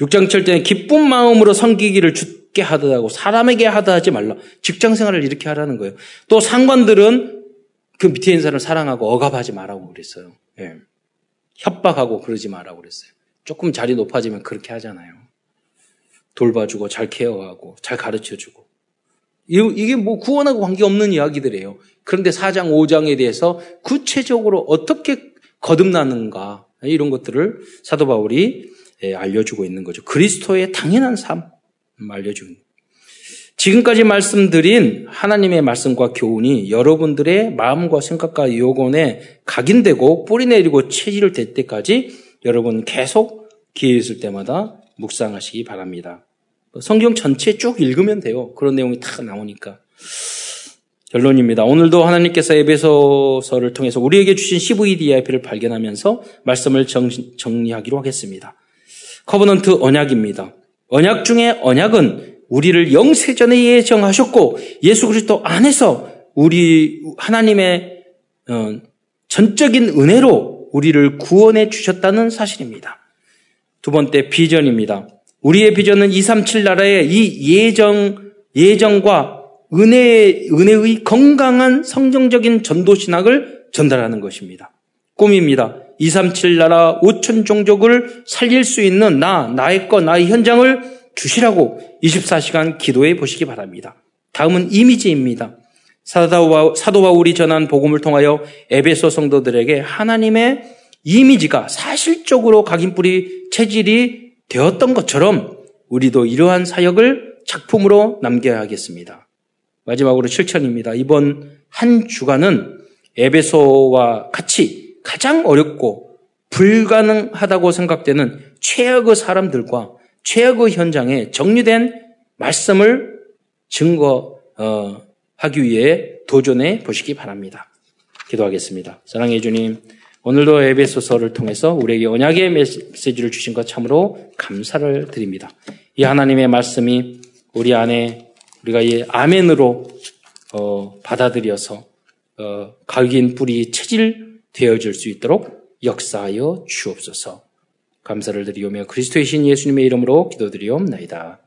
6장 7절에 기쁜 마음으로 섬기기를 주께 하듯 하고 사람에게 하듯 하지 말라. 직장 생활을 이렇게 하라는 거예요. 또 상관들은 그 밑에 사람을 사랑하고 억압하지 말라고 그랬어요. 예. 협박하고 그러지 말라고 그랬어요. 조금 자리 높아지면 그렇게 하잖아요. 돌봐주고 잘 케어하고 잘 가르쳐주고. 이게 뭐 구원하고 관계없는 이야기들이에요. 그런데 4장, 5장에 대해서 구체적으로 어떻게 거듭나는가 이런 것들을 사도 바울이 예, 알려주고 있는 거죠. 그리스도의 당연한 삶 알려주는. 지금까지 말씀드린 하나님의 말씀과 교훈이 여러분들의 마음과 생각과 요건에 각인되고 뿌리내리고 체질을 될 때까지 여러분 계속 기회 있을 때마다 묵상하시기 바랍니다. 성경 전체 쭉 읽으면 돼요. 그런 내용이 다 나오니까. 결론입니다. 오늘도 하나님께서 에베소서를 통해서 우리에게 주신 CVDIP를 발견하면서 말씀을 정리하기로 하겠습니다. covenant 언약입니다. 언약 중에 언약은 우리를 영세 전에 예정하셨고 예수 그리스도 안에서 우리 하나님의 어, 전적인 은혜로 우리를 구원해 주셨다는 사실입니다. 두 번째 비전입니다. 우리의 비전은 237 나라의 이 예정 예정과 은혜의 은혜의 건강한 성정적인 전도 신학을 전달하는 것입니다. 꿈입니다. 237 나라 5천 종족을 살릴 수 있는 나, 나의 것, 나의 현장을 주시라고 24시간 기도해 보시기 바랍니다. 다음은 이미지입니다. 사도와, 우리 전한 복음을 통하여 에베소 성도들에게 하나님의 이미지가 사실적으로 각인뿌리 체질이 되었던 것처럼 우리도 이러한 사역을 작품으로 남겨야 하겠습니다. 마지막으로 실천입니다. 이번 한 주간은 에베소와 같이 가장 어렵고 불가능하다고 생각되는 최악의 사람들과 최악의 현장에 정리된 말씀을 증거하기 어, 위해 도전해 보시기 바랍니다. 기도하겠습니다. 사랑해 주님, 오늘도 에베소서를 통해서 우리에게 언약의 메시지를 주신 것 참으로 감사를 드립니다. 이 하나님의 말씀이 우리 안에 우리가 이 아멘으로 어, 받아들여서 어, 각인 뿌리 체질 되어질 수 있도록 역사하여 주옵소서. 감사를 드리오며 그리스도의 신 예수님의 이름으로 기도드리옵나이다.